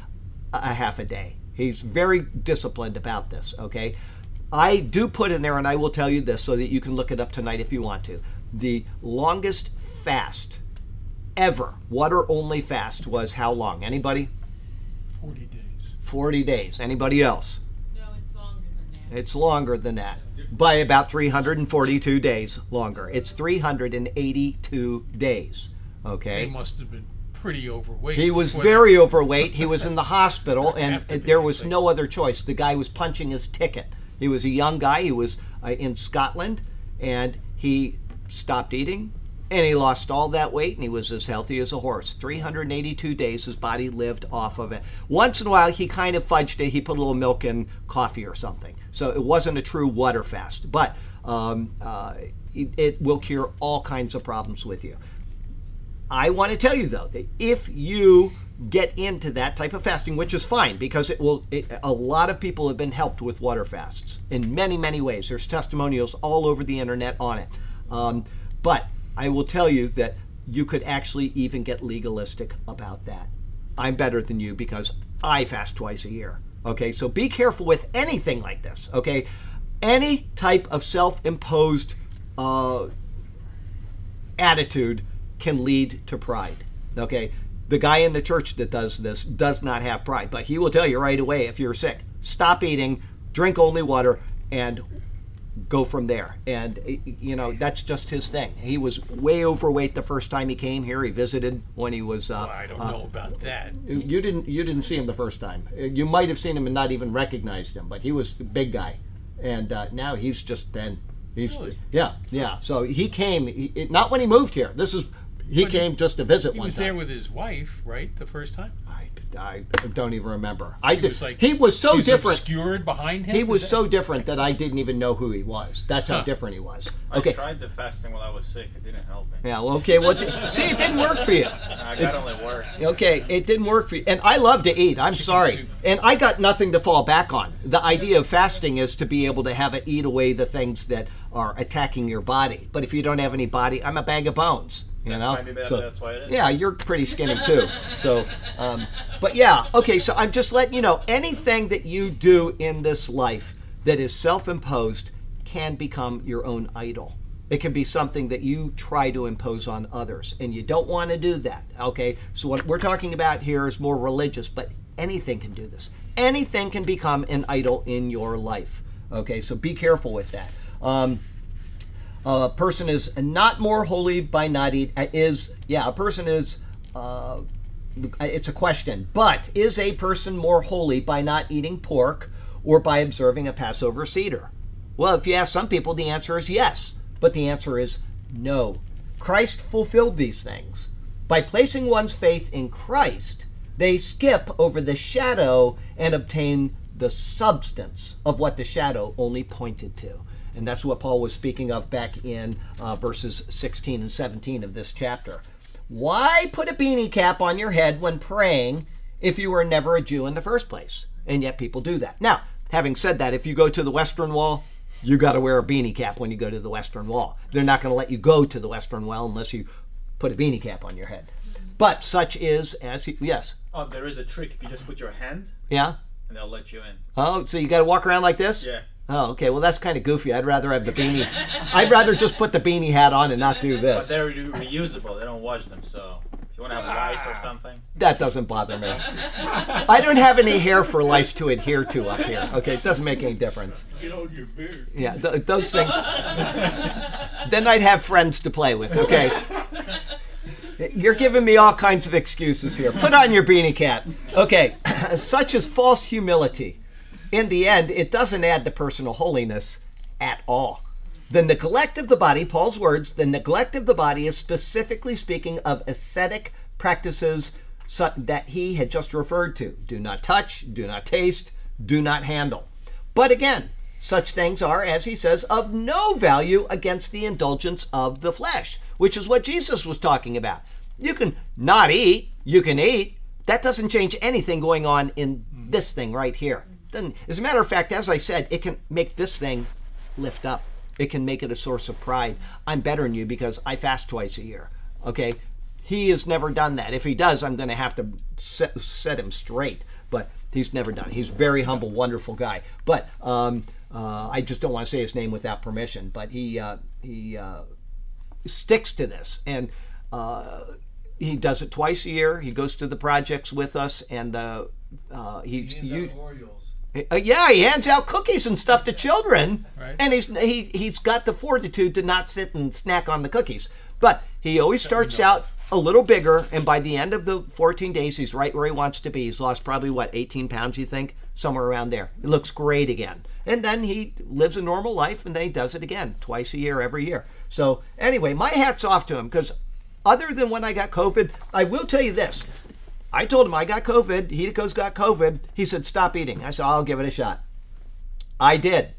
a half a day. He's very disciplined about this, okay? I do put in there, and I will tell you this so that you can look it up tonight if you want to. The longest fast ever, water only fast, was how long? Anybody? 40 days. 40 days. Anybody else? No, it's longer than that. It's longer than that by about 342 days longer. It's 382 days. Okay. He Okay. must have been pretty overweight. He was before very overweight. He was in the hospital, and Have to be, there was think. no other choice. The guy was punching his ticket. He was a young guy. He was uh, in Scotland, and he stopped eating, and he lost all that weight, and he was as healthy as a horse. 382 days, his body lived off of it. Once in a while, he kind of fudged it. He put a little milk in coffee or something. So it wasn't a true water fast, but um, uh, it, it will cure all kinds of problems with you. I want to tell you though that if you get into that type of fasting, which is fine because it will, it, a lot of people have been helped with water fasts in many, many ways. There's testimonials all over the internet on it. Um, but I will tell you that you could actually even get legalistic about that. I'm better than you because I fast twice a year. Okay, so be careful with anything like this. Okay, any type of self-imposed uh, attitude can lead to pride. Okay? The guy in the church that does this does not have pride, but he will tell you right away if you're sick, stop eating, drink only water, and go from there. And, you know, that's just his thing. He was way overweight the first time he came here. He visited when he was. Uh, Well, I don't uh, know about that. You didn't. You didn't see him the first time. You might have seen him and not even recognized him, but he was a big guy, and uh, now he's just been. He's Really? yeah yeah. So he came he, not when he moved here. This is he But he- came just to visit He one was time. there with his wife, right, the first time? I, I don't even remember. I He did. was like he was so he different. obscured behind him. He was so different that I didn't even know who he was. That's how different he was. Okay. I Okay. tried the fasting while I was sick. It didn't help me. Yeah. Well, okay. Well, th- see, it didn't work for you. I got only worse. Okay, it didn't work for you. And I love to eat. I'm sorry. soup. And I got nothing to fall back on. The idea of fasting is to be able to have it eat away the things that are attacking your body. But if you don't have any body, I'm a bag of bones. You That's know. maybe So- that's why it is. Yeah, you're pretty skinny too. So, um, but yeah, okay. So I'm just letting you know anything that you do in this life that is self-imposed can become your own idol. It can be something that you try to impose on others, and you don't want to do that. Okay, so what we're talking about here is more religious, but anything can do this. Anything can become an idol in your life. Okay, so be careful with that. Um, a person is not more holy by not eat is yeah a person is uh, it's a question. But is a person more holy by not eating pork or by observing a passover seder? Well if you ask some people the answer is yes. But the answer is no. Christ fulfilled these things. By placing one's faith in christ they skip over the shadow and obtain the substance of what the shadow only pointed to. And that's what Paul was speaking of back in uh, verses 16 and 17 of this chapter. Why put a beanie cap on your head when praying if you were never a Jew in the first place? And yet people do that. Now, having said that, if you go to the Western Wall, you got to wear a beanie cap when you go to the Western Wall. They're not going to let you go to the Western Wall unless you put a beanie cap on your head. But such is as he, yes, Oh, there is a trick. If you just put your hand, yeah. and they'll let you in. Oh, so you got to walk around like this? Yeah. Oh, okay. Well, that's kind of goofy. I'd rather have the beanie. I'd rather just put the beanie hat on and not do this. But they're reusable. They don't wash them. So if you want to have lice or something, That doesn't bother me. I don't have any hair for lice to adhere to up here. Okay, it doesn't make any difference. Get on your beard. Yeah, th- those things. then I'd have friends to play with. Okay. You're giving me all kinds of excuses here. Put on your beanie cap. Okay. Such as false humility. In the end, it doesn't add to personal holiness at all. The neglect of the body, Paul's words, the neglect of the body is specifically speaking of ascetic practices that he had just referred to. Do not touch, do not taste, do not handle. But again, such things are, as he says, of no value against the indulgence of the flesh, which is what Jesus was talking about. You can not eat, you can eat. That doesn't change anything going on in this thing right here. Then, as a matter of fact, as I said, it can make this thing lift up. It can make it a source of pride. I'm better than you because I fast twice a year. Okay? He has never done that. If he does, I'm going to have to set, set him straight. But he's never done it. He's a very humble, wonderful guy. But um, uh, I just don't want to say his name without permission. But he uh, he uh, sticks to this, and uh, he does it twice a year. He goes to the projects with us, and uh, uh, he's. Uh, yeah, he hands out cookies and stuff to children, Right. and he's he he's got the fortitude to not sit and snack on the cookies. But he always starts out a little bigger, and by the end of the 14 days, he's right where he wants to be. He's lost probably what 18 pounds, you think, somewhere around there. He looks great again, and then he lives a normal life, and then he does it again twice a year, every year. So anyway, my hat's off to him because other than when I got COVID, I will tell you this. I told him I got COVID. Hideko's got COVID. He said, stop eating. I said, I'll give it a shot. I did.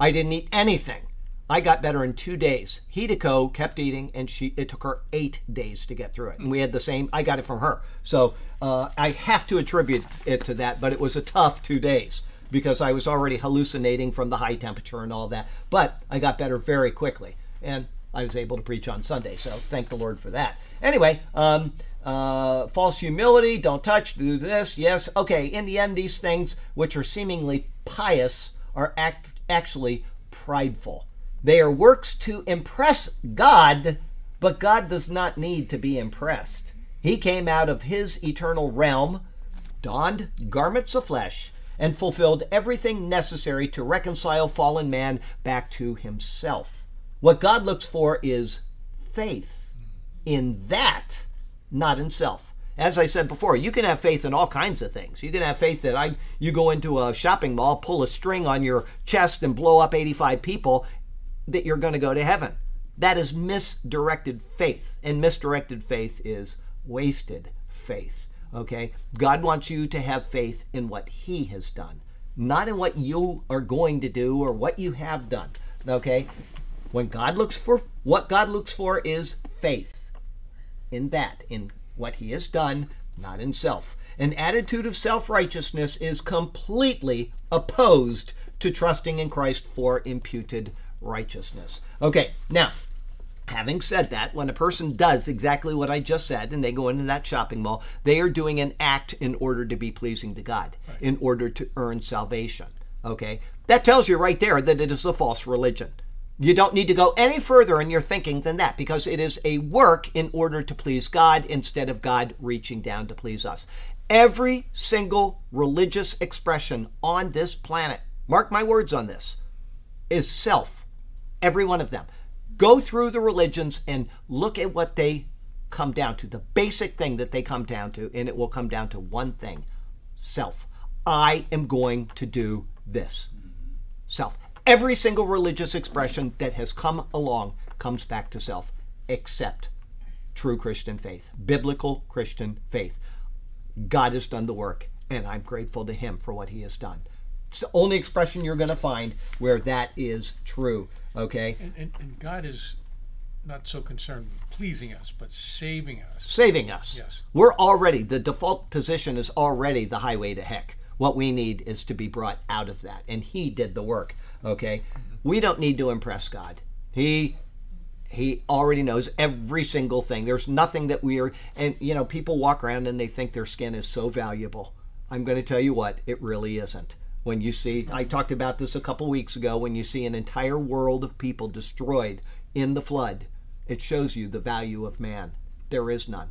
I didn't eat anything. I got better in two days. Hideko kept eating, and she it took her eight days to get through it. And we had the same. I got it from her, so uh, I have to attribute it to that. But it was a tough two days because I was already hallucinating from the high temperature and all that. But I got better very quickly, and I was able to preach on Sunday. So thank the Lord for that. Anyway, um, uh, false humility, don't touch, do this, yes. Okay, in the end, these things which are seemingly pious are act- actually prideful. They are works to impress God, but God does not need to be impressed. He came out of his eternal realm, donned garments of flesh, and fulfilled everything necessary to reconcile fallen man back to himself. What God looks for is faith in that, not in self. As I said before, you can have faith in all kinds of things. You can have faith that I you go into a shopping mall, pull a string on your chest and blow up 85 people that you're going to go to heaven. That is misdirected faith, and misdirected faith is wasted faith. Okay? God wants you to have faith in what he has done, not in what you are going to do or what you have done. Okay? When God looks for what God looks for is faith in that, in what he has done, not in self. An attitude of self righteousness is completely opposed to trusting in Christ for imputed righteousness. Okay, now, having said that, when a person does exactly what I just said and they go into that shopping mall, they are doing an act in order to be pleasing to God, in order to earn salvation. Okay, that tells you right there that it is a false religion. You don't need to go any further in your thinking than that because it is a work in order to please God instead of God reaching down to please us. Every single religious expression on this planet, mark my words on this, is self. Every one of them. Go through the religions and look at what they come down to. The basic thing that they come down to, and it will come down to one thing self. I am going to do this. Self. Every single religious expression that has come along comes back to self, except true Christian faith, biblical Christian faith. God has done the work, and I'm grateful to Him for what He has done. It's the only expression you're going to find where that is true. Okay? And, and, and God is not so concerned with pleasing us, but saving us. Saving us. Yes. We're already, the default position is already the highway to heck. What we need is to be brought out of that. And He did the work. Okay? We don't need to impress God. He he already knows every single thing. There's nothing that we are, and you know, people walk around and they think their skin is so valuable. I'm going to tell you what, it really isn't. When you see, I talked about this a couple weeks ago, when you see an entire world of people destroyed in the flood, it shows you the value of man. There is none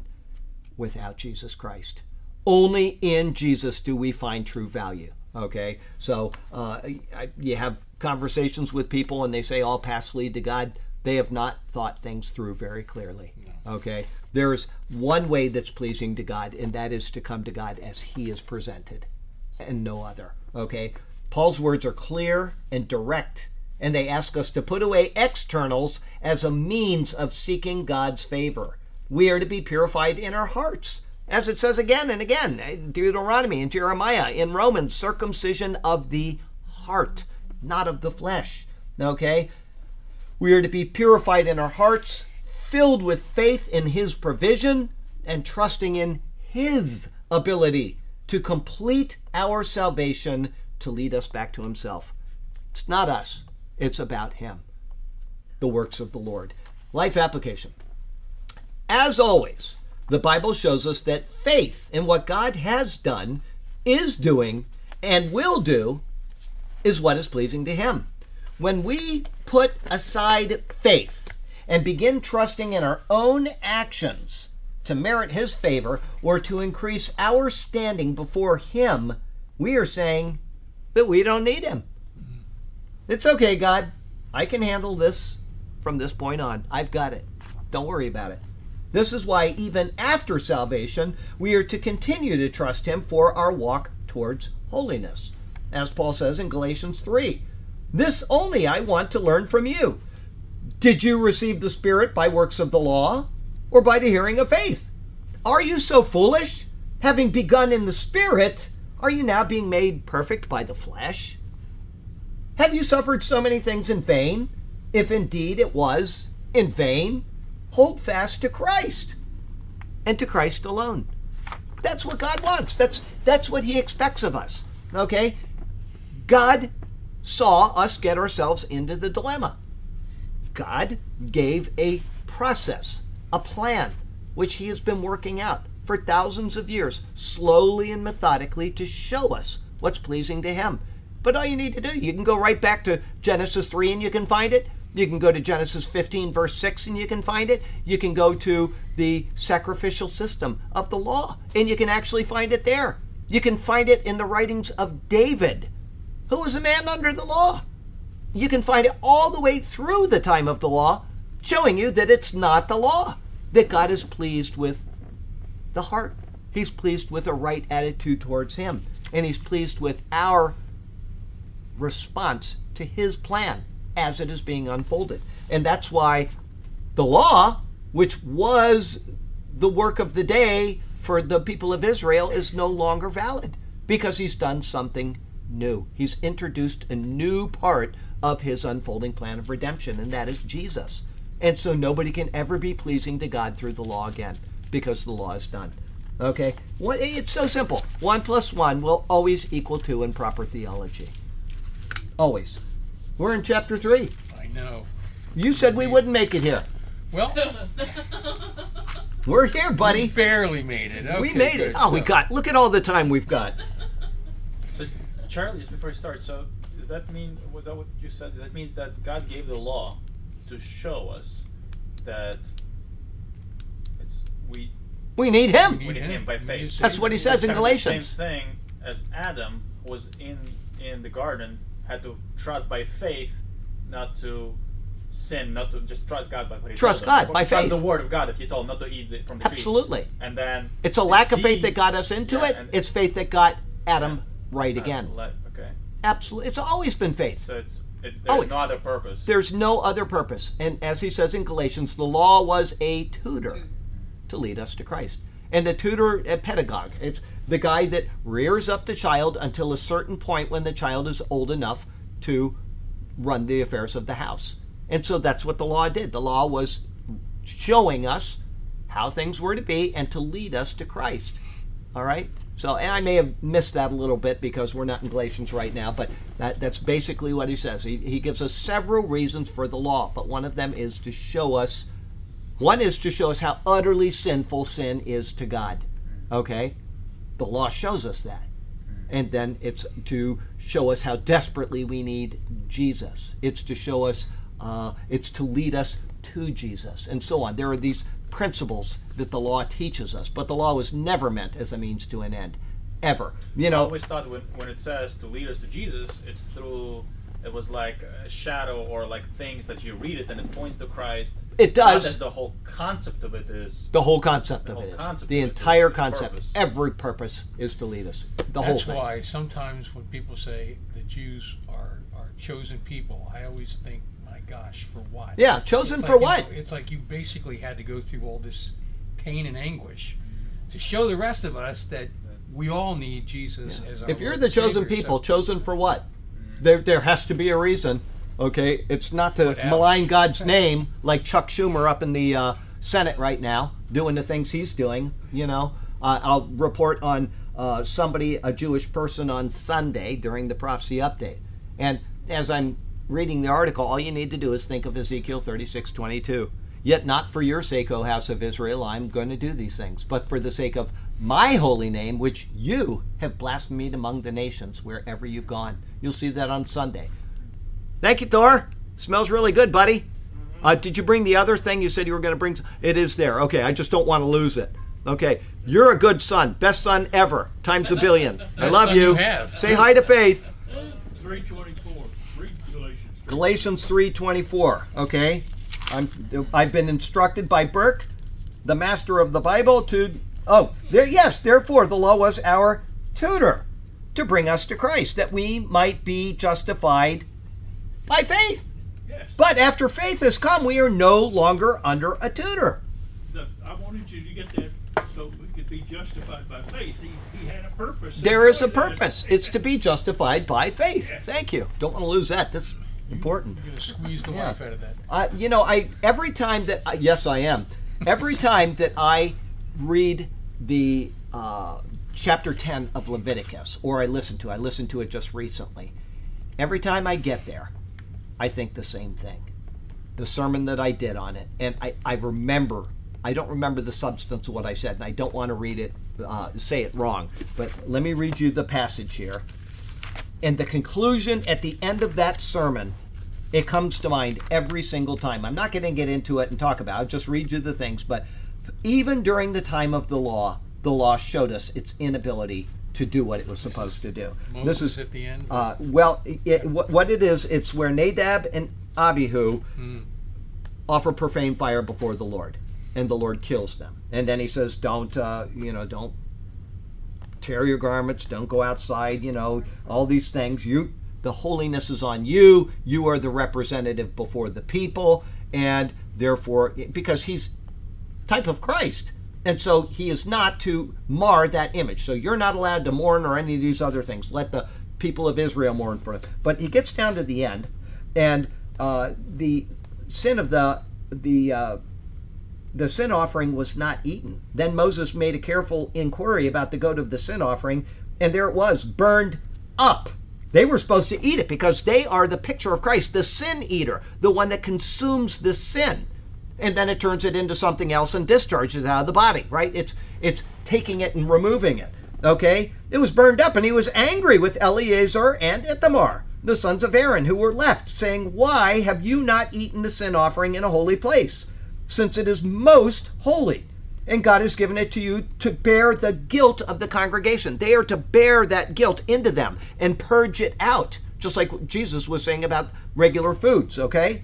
without Jesus Christ. Only in Jesus do we find true value. Okay, so uh, you have conversations with people and they say all paths lead to God. They have not thought things through very clearly. Okay, there's one way that's pleasing to God, and that is to come to God as He is presented, and no other. Okay, Paul's words are clear and direct, and they ask us to put away externals as a means of seeking God's favor. We are to be purified in our hearts as it says again and again, eh, Deuteronomy and Jeremiah, in Romans, circumcision of the heart, not of the flesh. Okay? We are to be purified in our hearts, filled with faith in His provision, and trusting in His ability to complete our salvation to lead us back to Himself. It's not us, it's about Him. The works of the Lord. Life application. As always, the Bible shows us that faith in what God has done, is doing, and will do is what is pleasing to Him. When we put aside faith and begin trusting in our own actions to merit His favor or to increase our standing before Him, we are saying that we don't need Him. Mm-hmm. It's okay, God. I can handle this from this point on. I've got it. Don't worry about it. This is why, even after salvation, we are to continue to trust Him for our walk towards holiness. As Paul says in Galatians 3 This only I want to learn from you. Did you receive the Spirit by works of the law or by the hearing of faith? Are you so foolish? Having begun in the Spirit, are you now being made perfect by the flesh? Have you suffered so many things in vain, if indeed it was in vain? hold fast to Christ and to Christ alone. That's what God wants. That's that's what he expects of us. Okay? God saw us get ourselves into the dilemma. God gave a process, a plan which he has been working out for thousands of years, slowly and methodically to show us what's pleasing to him. But all you need to do, you can go right back to Genesis 3 and you can find it. You can go to Genesis 15, verse 6, and you can find it. You can go to the sacrificial system of the law, and you can actually find it there. You can find it in the writings of David, who was a man under the law. You can find it all the way through the time of the law, showing you that it's not the law, that God is pleased with the heart. He's pleased with a right attitude towards Him, and He's pleased with our response to His plan as it is being unfolded. And that's why the law, which was the work of the day for the people of Israel, is no longer valid because he's done something new. He's introduced a new part of his unfolding plan of redemption, and that is Jesus. And so nobody can ever be pleasing to God through the law again because the law is done. Okay? It's so simple. One plus one will always equal two in proper theology. Always. We're in chapter three. I know. You said we wouldn't make it here. Well, We're here, buddy. barely made it. Okay, we made it. good. Oh, we got. Look at all the time we've got. So, Charlie, just before you start, so does that mean was that what you said? That means that God gave the law to show us that it's we We need him. we need Him by faith. That's what he says in Kind the Galatians. Same thing as Adam was in in the garden had to trust by faith, not to sin, not to just trust God by what He Trust. God by trust faith. the word of God that He told not to eat the, from the tree. Absolutely. And then It's a lack of faith that got us into Yeah, it. It's faith that got Adam right uh, again. let- okay, Absolutely. It's always been faith. so it's it's Oh, there's it's- no other purpose. There's no other purpose. And as he says in Galatians, the law was a tutor to lead us to Christ. And a tutor, a pedagogue. It's the guy that rears up the child until a certain point when the child is old enough to run the affairs of the house. And so that's what the law did. The law was showing us how things were to be and to lead us to Christ. All right? So, and I may have missed that a little bit because we're not in Galatians right now, but that, that's basically what he says. He, he gives us several reasons for the law, but one of them is to show us, one is to show us how utterly sinful sin is to God. Okay? The law shows us that. And then it's to show us how desperately we need Jesus. It's to show us, uh, it's to lead us to Jesus, and so on. There are these principles that the law teaches us, but the law was never meant as a means to an end, ever. You know, I always thought when, when it says to lead us to Jesus, it's through it was like a shadow or like things that you read it and it points to Christ. It Not does. that the whole concept of it is the whole concept The of whole it is concept the of it is entire the concept. purpose. Every purpose is to lead us. The whole That's thing. why sometimes when people say the Jews are, are chosen people, I always think, my gosh, for what? Yeah, chosen It's for like, what? know, it's like you basically had to go through all this pain and anguish to show the rest of us that we all need Jesus as our If you're the chosen Savior. people, So- chosen for what? There, there has to be a reason. Okay, it's not to malign God's name like Chuck Schumer up in the uh, Senate right now, doing the things he's doing. You know, uh, I'll report on uh, somebody, a Jewish person, on Sunday during the prophecy update, and as I'm reading the article, all you need to do is think of Ezekiel 36:22. Yet not for your sake, O house of Israel, I'm going to do these things, but for the sake of my holy name, which you have blasphemed among the nations wherever you've gone. You'll see that on Sunday. Thank you, Thor. Smells really good, buddy. Uh, did you bring the other thing you said you were going to bring? It is there. Okay, I just don't want to lose it. Okay, you're a good son, best son ever, times a billion. I love you. you have. Say hi to Faith. Three twenty-four, read Galatians. Galatians 3:24. Okay, I'm I've been instructed by Burke, the master of the Bible, to oh there yes. Therefore, the law was our tutor to bring us to Christ, that we might be justified by faith. Yes, But after faith has come, we are no longer under a tutor. I wanted you to get that so we could be justified by faith. He, he had a purpose. There is a purpose. It's to be justified by faith. Thank you. Don't want to lose that. That's important. You're gonna squeeze the Yeah. life out of that. Uh, you know, I every time that I, yes, I am. Every time that I read the uh, chapter ten of Leviticus, or I listen to, I listened to it just recently. Every time I get there, I think the same thing. The sermon that I did on it, and I, I remember. I don't remember the substance of what I said, and I don't want to read it, uh, say it wrong. But let me read you the passage here. And the conclusion at the end of that sermon it comes to mind every single time. I'm not going to get into it and talk about it, I'll just read you the things. But even during the time of the law, the law showed us its inability to do what it was supposed to do. This is at the end. uh, well, it, what what it is, it's where Nadab and Abihu offer profane fire before the Lord, and the Lord kills them. And then he says, "Don't, uh, you know, don't tear your garments. Don't go outside. You know, all these things. You, the holiness is on you. You are the representative before the people, and therefore, because he's type of Christ." And so he is not to mar that image. So you're not allowed to mourn or any of these other things. Let the people of Israel mourn for him. But he gets down to the end, and uh, the sin of the the uh, the sin offering was not eaten. Then Moses made a careful inquiry about the goat of the sin offering, and there it was, burned up. They were supposed to eat it because they are the picture of Christ, the sin eater, the one that consumes the sin. And then it turns it into something else and discharges it out of the body, right? It's it's taking it and removing it. Okay? It was burned up, and he was angry with Eleazar and Ithamar, the sons of Aaron, who were left, saying, Why have you not eaten the sin offering in a holy place? Since it is most holy. And God has given it to you to bear the guilt of the congregation. They are to bear that guilt into them and purge it out, just like Jesus was saying about regular foods, okay?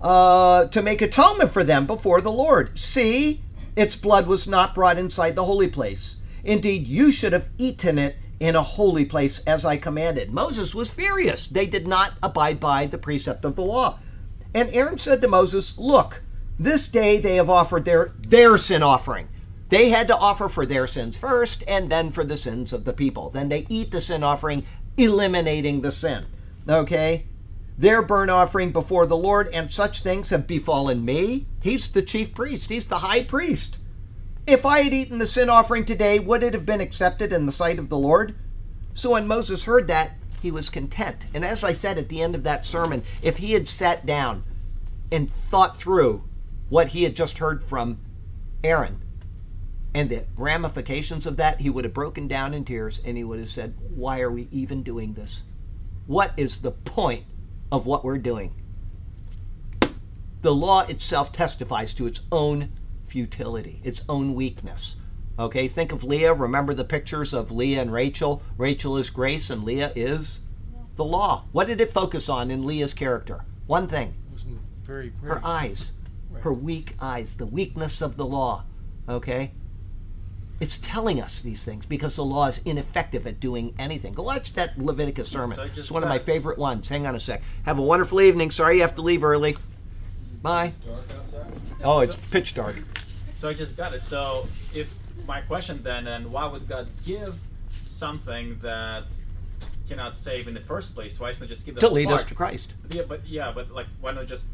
Uh, to make atonement for them before the Lord. See, its blood was not brought inside the holy place. Indeed, you should have eaten it in a holy place as I commanded. Moses was furious. They did not abide by the precept of the law. And Aaron said to Moses, Look, this day they have offered their, their sin offering. They had to offer for their sins first and then for the sins of the people. Then they eat the sin offering, eliminating the sin. Okay? Their burnt offering before the Lord, and such things have befallen me. He's the chief priest, he's the high priest. If I had eaten the sin offering today, would it have been accepted in the sight of the Lord? So when Moses heard that, he was content. And as I said at the end of that sermon, if he had sat down and thought through what he had just heard from Aaron and the ramifications of that, he would have broken down in tears and he would have said, Why are we even doing this? What is the point of what we're doing? The law itself testifies to its own futility, its own weakness. Okay, think of Leah. Remember the pictures of Leah and Rachel? Rachel is grace and Leah is the law. What did it focus on in Leah's character? One thing Wasn't very, very her eyes, right. her weak eyes, the weakness of the law. Okay? It's telling us these things because the law is ineffective at doing anything. Go watch that Leviticus sermon. So I just it's one of my got- favorite ones. Hang on a sec. Have a wonderful evening. Sorry you have to leave early. Bye. Oh, it's pitch dark. So I just got it. So if my question then, and why would God give something that cannot save in the first place? Why not just give the To whole lead us to Christ. Yeah, but yeah, but like why not just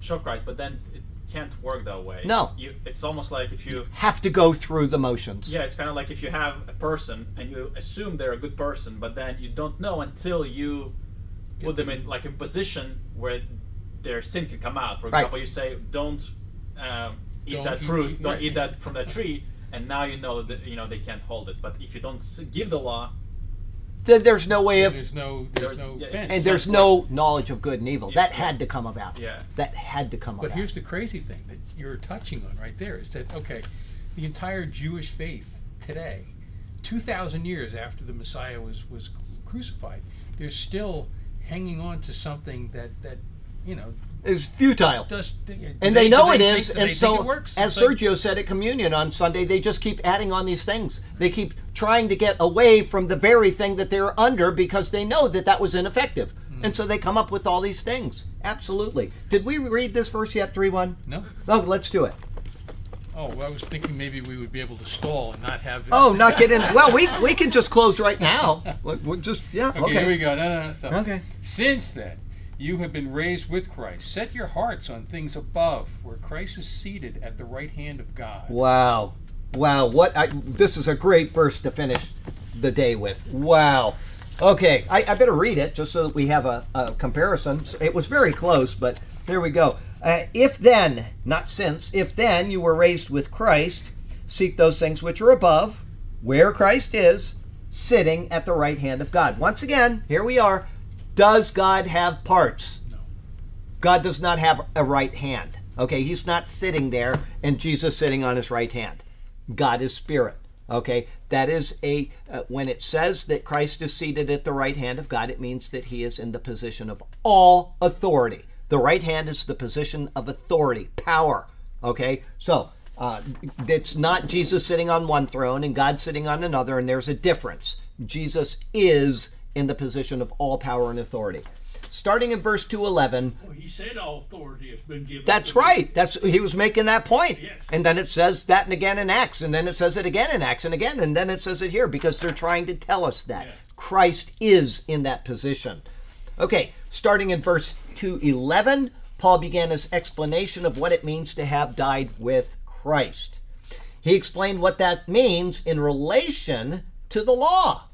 show Christ? But then it can't work that way. No. you, it's almost like if you Have to go through the motions. yeah, it's kind of like if you have a person and you assume they're a good person, but then you don't know until you put them in like a position where their sin can come out. For Right. example, you say, "Don't um, eat Don't that eat- fruit. eat- don't right. eat that from that tree." And now you know that you know they can't hold it. But if you don't give the law, Then there's no way of There's no, there's There's- no yeah, fence. and there's no knowledge of good and evil. Yeah, That yeah. had to come about. Yeah. That had to come But about. But here's the crazy thing that you're touching on right there is that okay, the entire Jewish faith today, two thousand years after the Messiah was was crucified, they're still hanging on to something that that you know It's futile. does. and they, know it do is, think- and so it works? as It's like- Sergio said at communion on Sunday, they just keep adding on these things. They keep trying to get away from the very thing that they're under because they know that that was ineffective, Hmm. and so they come up with all these things. Absolutely. Did we read this verse yet? Three one. no. Oh, let's do it. Oh, well, I was thinking maybe we would be able to stall and not have. Oh, not get in. Well, we we can just close right now. We're just yeah. Okay, Okay. here we go. No, no, no. So, Okay. Since then, you have been raised with Christ. Set your hearts on things above, where Christ is seated at the right hand of God. Wow. Wow. What I, this is a great verse to finish the day with. Wow. Okay, I, I better read it just so that we have a, a comparison. It was very close, but here we go. Uh, if then, not since, if then you were raised with Christ, seek those things which are above, where Christ is, sitting at the right hand of God. Once again, here we are. Does God have parts? No. God does not have a right hand. Okay, he's not sitting there and Jesus sitting on his right hand. God is spirit. Okay, that is a uh, when it says that Christ is seated at the right hand of God, it means that he is in the position of all authority. The right hand is the position of authority, power. Okay, so uh, it's not Jesus sitting on one throne and God sitting on another, and there's a difference. Jesus is in the position of all power and authority. Starting in verse 211, Well, he said all authority has been given. that's me. right. That's he was making that point. Yes. And then it says that and again in Acts, and then it says it again in Acts and again, and then it says it here because they're trying to tell us that Yeah. Christ is in that position. Okay, starting in verse 211, Paul began his explanation of what it means to have died with Christ. He explained what that means in relation to the law,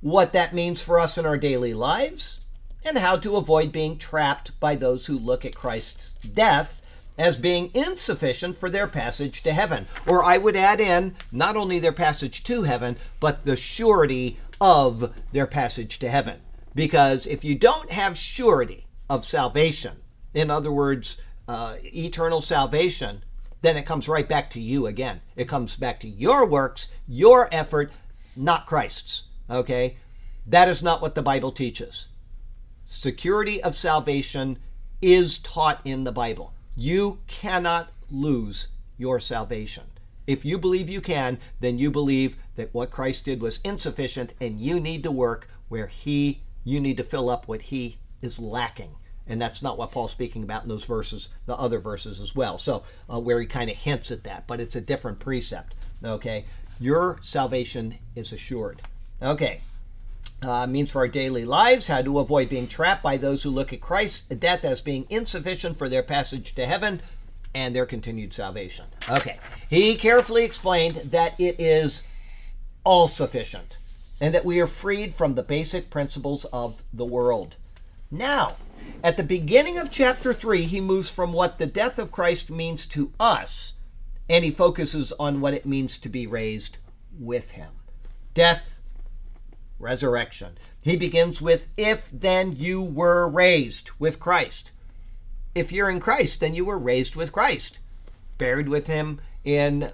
what that means for us in our daily lives, and how to avoid being trapped by those who look at Christ's death as being insufficient for their passage to heaven. Or I would add in not only their passage to heaven, but the surety of their passage to heaven. Because if you don't have surety of salvation, in other words, uh, eternal salvation, then it comes right back to you again. It comes back to your works, your effort, not Christ's. Okay? That is not what the Bible teaches. Security of salvation is taught in the Bible. You cannot lose your salvation. If you believe you can, then you believe that what Christ did was insufficient and you need to work where he you need to fill up what he is lacking. And that's not what Paul's speaking about in those verses, the other verses as well. So, uh, where he kind of hints at that, but it's a different precept. Okay, your salvation is assured. Okay, uh, means for our daily lives, how to avoid being trapped by those who look at Christ's death as being insufficient for their passage to heaven and their continued salvation. Okay, he carefully explained that it is all sufficient and that we are freed from the basic principles of the world. Now, at the beginning of chapter 3, he moves from what the death of Christ means to us and he focuses on what it means to be raised with him. Death, resurrection. He begins with, If then you were raised with Christ. If you're in Christ, then you were raised with Christ, buried with him in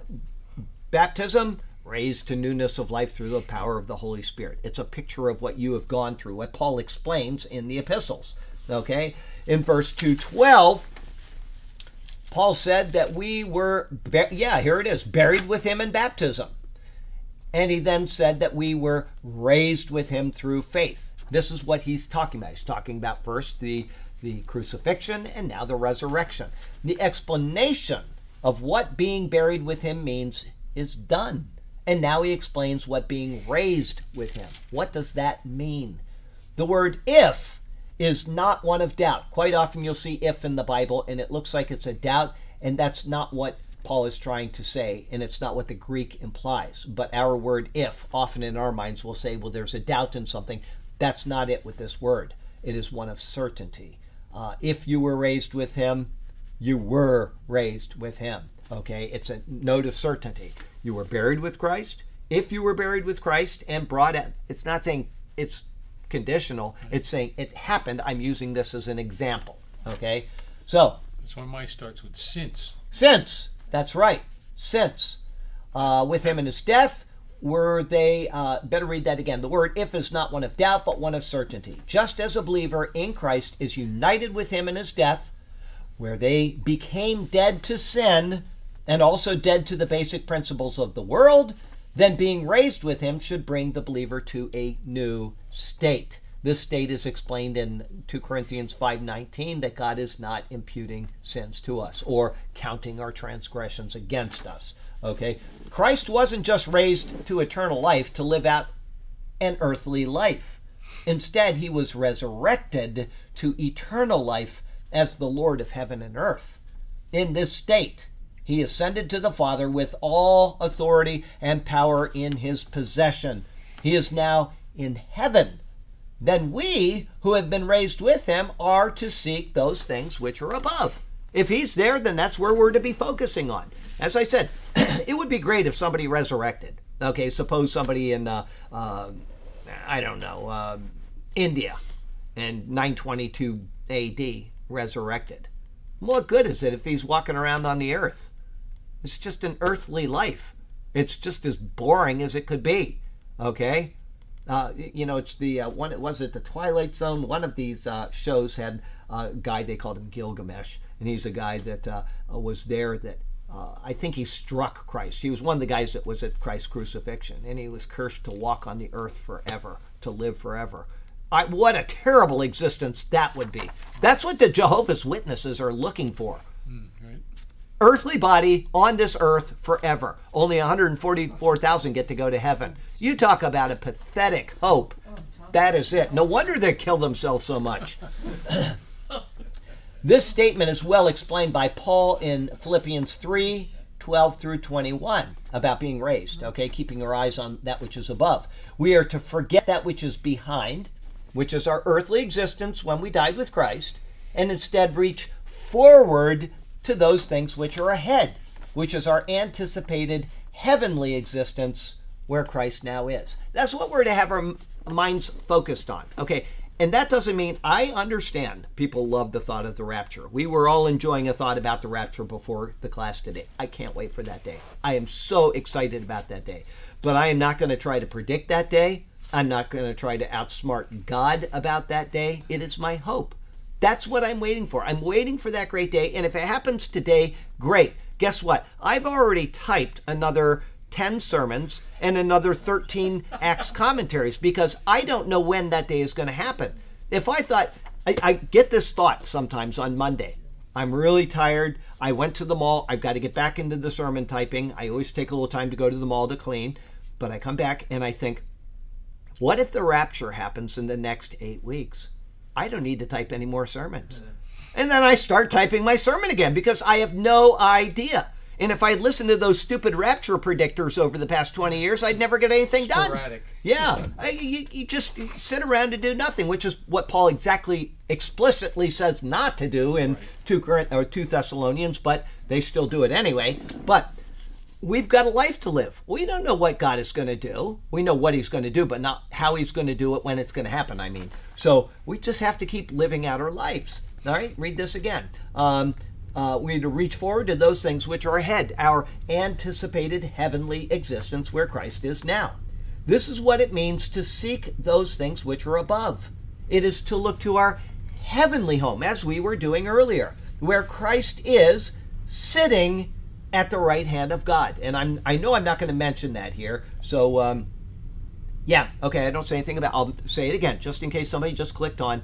baptism, raised to newness of life through the power of the Holy Spirit. It's a picture of what you have gone through, what Paul explains in the epistles. Okay? In verse 212, Paul said that we were, yeah, here it is, buried with him in baptism. And he then said that we were raised with him through faith. This is what he's talking about. He's talking about first the, the crucifixion and now the resurrection. The explanation of what being buried with him means is done. And now he explains what being raised with him. What does that mean? The word if is not one of doubt. Quite often you'll see if in the Bible and it looks like it's a doubt, and that's not what Paul is trying to say, and it's not what the Greek implies. But our word if, often in our minds, will say, well, there's a doubt in something. That's not it with this word. It is one of certainty. Uh, if you were raised with him, you were raised with him. Okay? It's a note of certainty. You were buried with Christ. If you were buried with Christ and brought out, it's not saying it's conditional, it's saying it happened. I'm using this as an example. Okay? So, That's why mine starts with since. since, that's right, since, uh, with him in his death, were they, uh, better read that again. The word if is not one of doubt, but one of certainty. Just as a believer in Christ is united with him in his death, where they became dead to sin and also dead to the basic principles of the world, then being raised with him should bring the believer to a new state. This state is explained in 2 Corinthians 5:19 that God is not imputing sins to us or counting our transgressions against us. Okay? Christ wasn't just raised to eternal life to live out an earthly life. Instead, he was resurrected to eternal life as the Lord of heaven and earth. In this state, he ascended to the Father with all authority and power in his possession. He is now in heaven. Then we, who have been raised with him, are to seek those things which are above. If he's there, then that's where we're to be focusing on. As I said, it would be great if somebody resurrected. Okay, suppose somebody in, uh, uh, I don't know, uh, India in 922 AD resurrected. What good is it if he's walking around on the earth? It's just an earthly life. It's just as boring as it could be. Okay? Uh, you know, it's the uh, one. Was it the Twilight Zone? One of these uh, shows had a guy they called him Gilgamesh, and he's a guy that uh, was there. That uh, I think he struck Christ. He was one of the guys that was at Christ's crucifixion, and he was cursed to walk on the earth forever, to live forever. I, what a terrible existence that would be. That's what the Jehovah's Witnesses are looking for? Earthly body on this earth forever. Only 144,000 get to go to heaven. You talk about a pathetic hope. That is it. No wonder they kill themselves so much. this statement is well explained by Paul in Philippians 3 12 through 21 about being raised, okay? Keeping our eyes on that which is above. We are to forget that which is behind, which is our earthly existence when we died with Christ, and instead reach forward to those things which are ahead, which is our anticipated heavenly existence where Christ now is. That's what we're to have our minds focused on. Okay, and that doesn't mean I understand people love the thought of the rapture. We were all enjoying a thought about the rapture before the class today. I can't wait for that day. I am so excited about that day. But I am not going to try to predict that day. I'm not going to try to outsmart God about that day. It is my hope. That's what I'm waiting for. I'm waiting for that great day. And if it happens today, great. Guess what? I've already typed another 10 sermons and another 13 Acts commentaries because I don't know when that day is going to happen. If I thought, I, I get this thought sometimes on Monday. I'm really tired. I went to the mall. I've got to get back into the sermon typing. I always take a little time to go to the mall to clean, but I come back and I think, what if the rapture happens in the next eight weeks? I don't need to type any more sermons. And then I start typing my sermon again because I have no idea. And if I had listened to those stupid rapture predictors over the past 20 years, I'd never get anything done. Yeah, I, you, you just sit around and do nothing, which is what Paul exactly explicitly says not to do in two Corinth or two Thessalonians, but they still do it anyway. But we've got a life to live. We don't know what God is going to do. We know what He's going to do, but not how He's going to do it when it's going to happen. I mean, so we just have to keep living out our lives. All right, read this again. Um, uh, we need to reach forward to those things which are ahead, our anticipated heavenly existence where Christ is now. This is what it means to seek those things which are above. It is to look to our heavenly home, as we were doing earlier, where Christ is sitting at the right hand of God. And I'm I know I'm not going to mention that here, so um, yeah, okay. I don't say anything about. I'll say it again, just in case somebody just clicked on.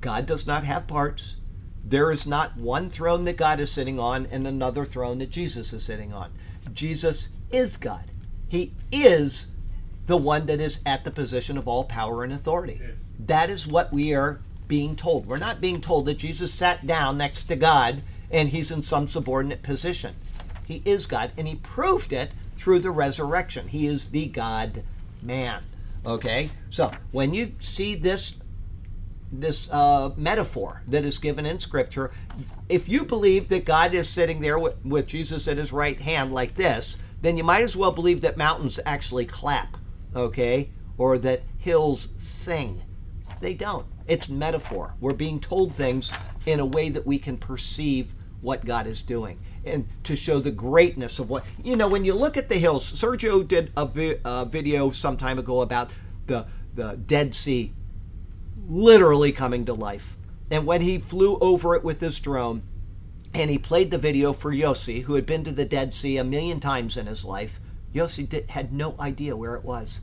God does not have parts. There is not one throne that God is sitting on and another throne that Jesus is sitting on. Jesus is God. He is the one that is at the position of all power and authority. That is what we are being told. We're not being told that Jesus sat down next to God and he's in some subordinate position. He is God, and he proved it through the resurrection. He is the God man. Okay? So when you see this this uh, metaphor that is given in Scripture, if you believe that God is sitting there with, with Jesus at his right hand like this, then you might as well believe that mountains actually clap, okay? Or that hills sing. They don't. It's metaphor. We're being told things in a way that we can perceive what God is doing and to show the greatness of what, you know, when you look at the hills, Sergio did a, vi- a video some time ago about the, the Dead Sea literally coming to life. And when he flew over it with his drone and he played the video for Yossi, who had been to the Dead Sea a million times in his life, Yossi did, had no idea where it was.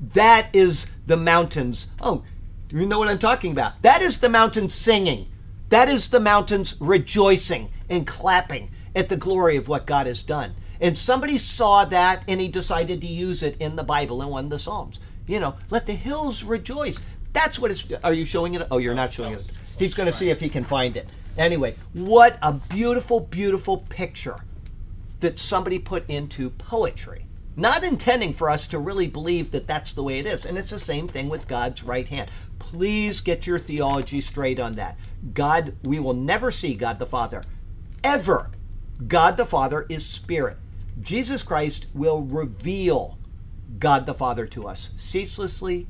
That is the mountains. Oh, do you know what I'm talking about? That is the mountains singing. That is the mountains rejoicing and clapping at the glory of what God has done. And somebody saw that and he decided to use it in the Bible in one of the Psalms. You know, let the hills rejoice. That's what it's. Are you showing it? Oh, you're not showing it. He's going to see if he can find it. Anyway, what a beautiful, beautiful picture that somebody put into poetry. Not intending for us to really believe that that's the way it is. And it's the same thing with God's right hand. Please get your theology straight on that. God, we will never see God the Father. Ever. God the Father is spirit. Jesus Christ will reveal God the Father to us ceaselessly,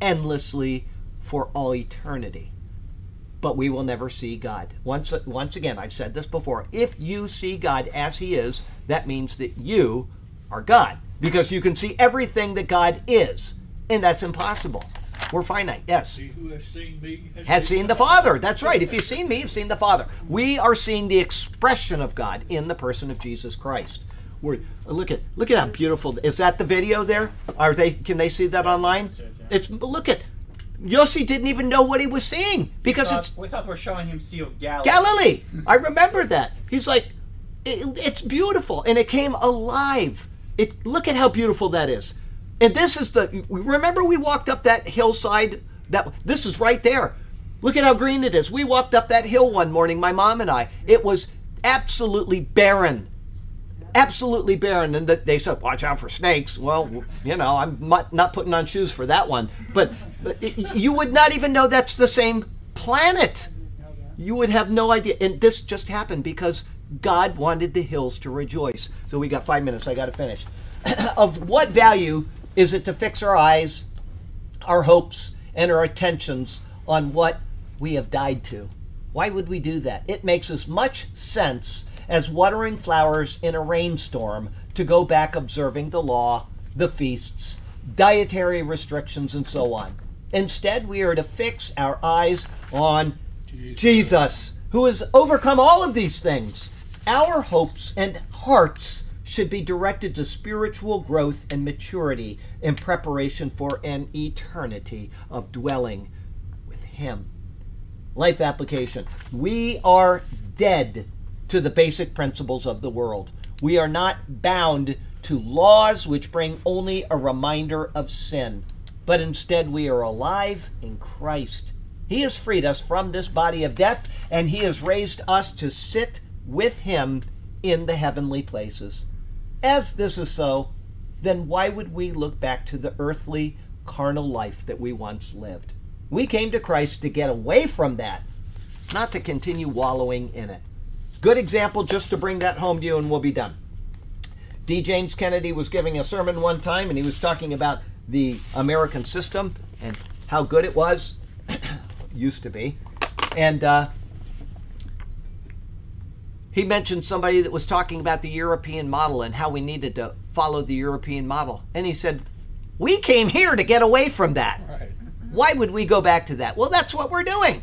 endlessly, for all eternity but we will never see God. Once, once again, I've said this before. If you see God as He is, that means that you are God because you can see everything that God is, and that's impossible. We're finite, yes. He who has seen me Has seen the Father. That's right. If you've seen me, you've seen the Father. We are seeing the expression of God in the person of Jesus Christ. We're, look at look at how beautiful is that the video there? Are they can they see that online? It's look at Yossi didn't even know what he was seeing because thought- it's we thought we're showing him Sea of Galilee. Galilee. I remember that. He's like, "It- it's beautiful, and it came alive. It look at how beautiful that is. And this is the. Remember, we walked up that hillside. That this is right there. Look at how green it is. We walked up that hill one morning, my mom and I. It was absolutely barren. Absolutely barren, and that they said, "Watch out for snakes." Well, you know, I'm not, putting on shoes for that one, but but you would not even know that's the same planet. You would have no idea. And this just happened because God wanted the hills to rejoice. So we got five minutes. I got to finish. of what value is it to fix our eyes, our hopes, and our attentions on what we have died to? Why would we do that? It makes as much sense as watering flowers in a rainstorm to go back observing the law, the feasts, dietary restrictions, and so on. Instead, we are to fix our eyes on Jesus, who has overcome all of these things. Our hopes and hearts should be directed to spiritual growth and maturity in preparation for an eternity of dwelling with Him. Life application. We are dead to the basic principles of the world. We are not bound to laws which bring only a reminder of sin, but instead we are alive in Christ. He has freed us from this body of death, and He has raised us to sit with Him in the heavenly places. As this is so, then why would we look back to the earthly, carnal life that we once lived? We came to Christ to get away from that, not to continue wallowing in it. Good example just to bring that home to you, and we'll be done. D. James Kennedy was giving a sermon one time, and he was talking about the American system and how good it was, used to be. And uh, he mentioned somebody that was talking about the European model and how we needed to follow the European model. And he said, We came here to get away from that. Right. Why would we go back to that? Well, that's what we're doing.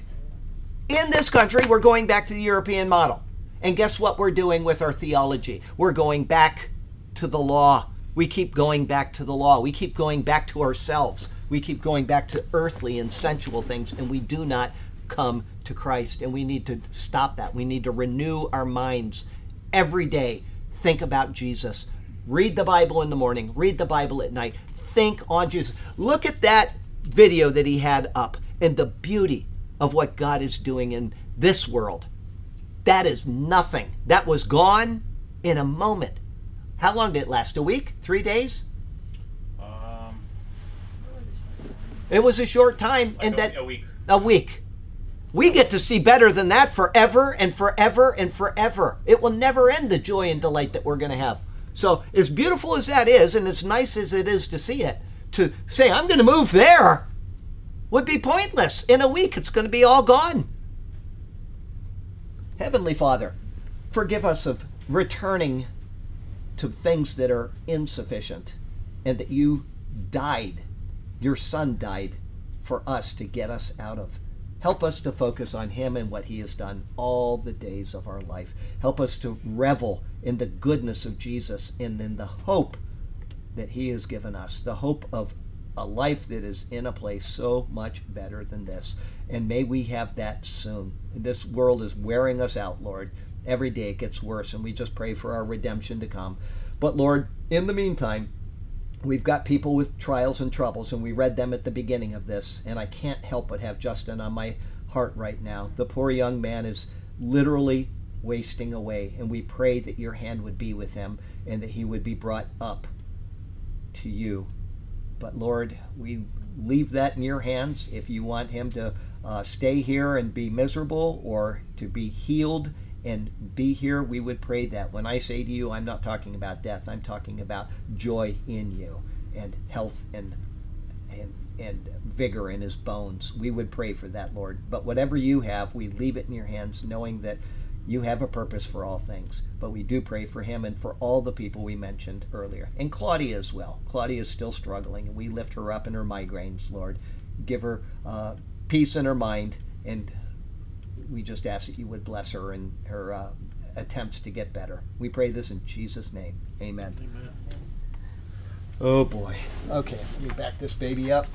In this country, we're going back to the European model. And guess what we're doing with our theology? We're going back to the law. We keep going back to the law. We keep going back to ourselves. We keep going back to earthly and sensual things, and we do not come to Christ. And we need to stop that. We need to renew our minds every day. Think about Jesus. Read the Bible in the morning, read the Bible at night. Think on Jesus. Look at that video that he had up and the beauty of what God is doing in this world. That is nothing. That was gone in a moment. How long did it last? A week? Three days? Um, It was a short time, like and a, that a week. a week. We get to see better than that forever and forever and forever. It will never end the joy and delight that we're going to have. So, as beautiful as that is, and as nice as it is to see it, to say, I'm going to move there would be pointless. In a week, it's going to be all gone. Heavenly Father, forgive us of returning to things that are insufficient and that you died, your Son died for us to get us out of. Help us to focus on Him and what He has done all the days of our life. Help us to revel in the goodness of Jesus and in the hope that He has given us the hope of a life that is in a place so much better than this. And may we have that soon. This world is wearing us out, Lord. Every day it gets worse, and we just pray for our redemption to come. But Lord, in the meantime, we've got people with trials and troubles, and we read them at the beginning of this, and I can't help but have Justin on my heart right now. The poor young man is literally wasting away, and we pray that your hand would be with him and that he would be brought up to you. But Lord, we leave that in your hands. If you want him to uh, stay here and be miserable or to be healed and be here, we would pray that. When I say to you, I'm not talking about death, I'm talking about joy in you and health and and and vigor in his bones. We would pray for that, Lord. But whatever you have, we leave it in your hands, knowing that you have a purpose for all things. But we do pray for him and for all the people we mentioned earlier. And Claudia as well. Claudia is still struggling, and we lift her up in her migraines, Lord. Give her uh, peace in her mind, and we just ask that you would bless her in her uh, attempts to get better. We pray this in Jesus' name. Amen. Amen. Oh boy. Okay, let me back this baby up.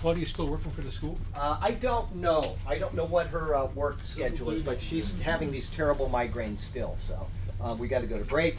Claudia's still working for the school? Uh, I don't know. I don't know what her uh, work schedule is, but she's having these terrible migraines still. So uh, we got to go to break.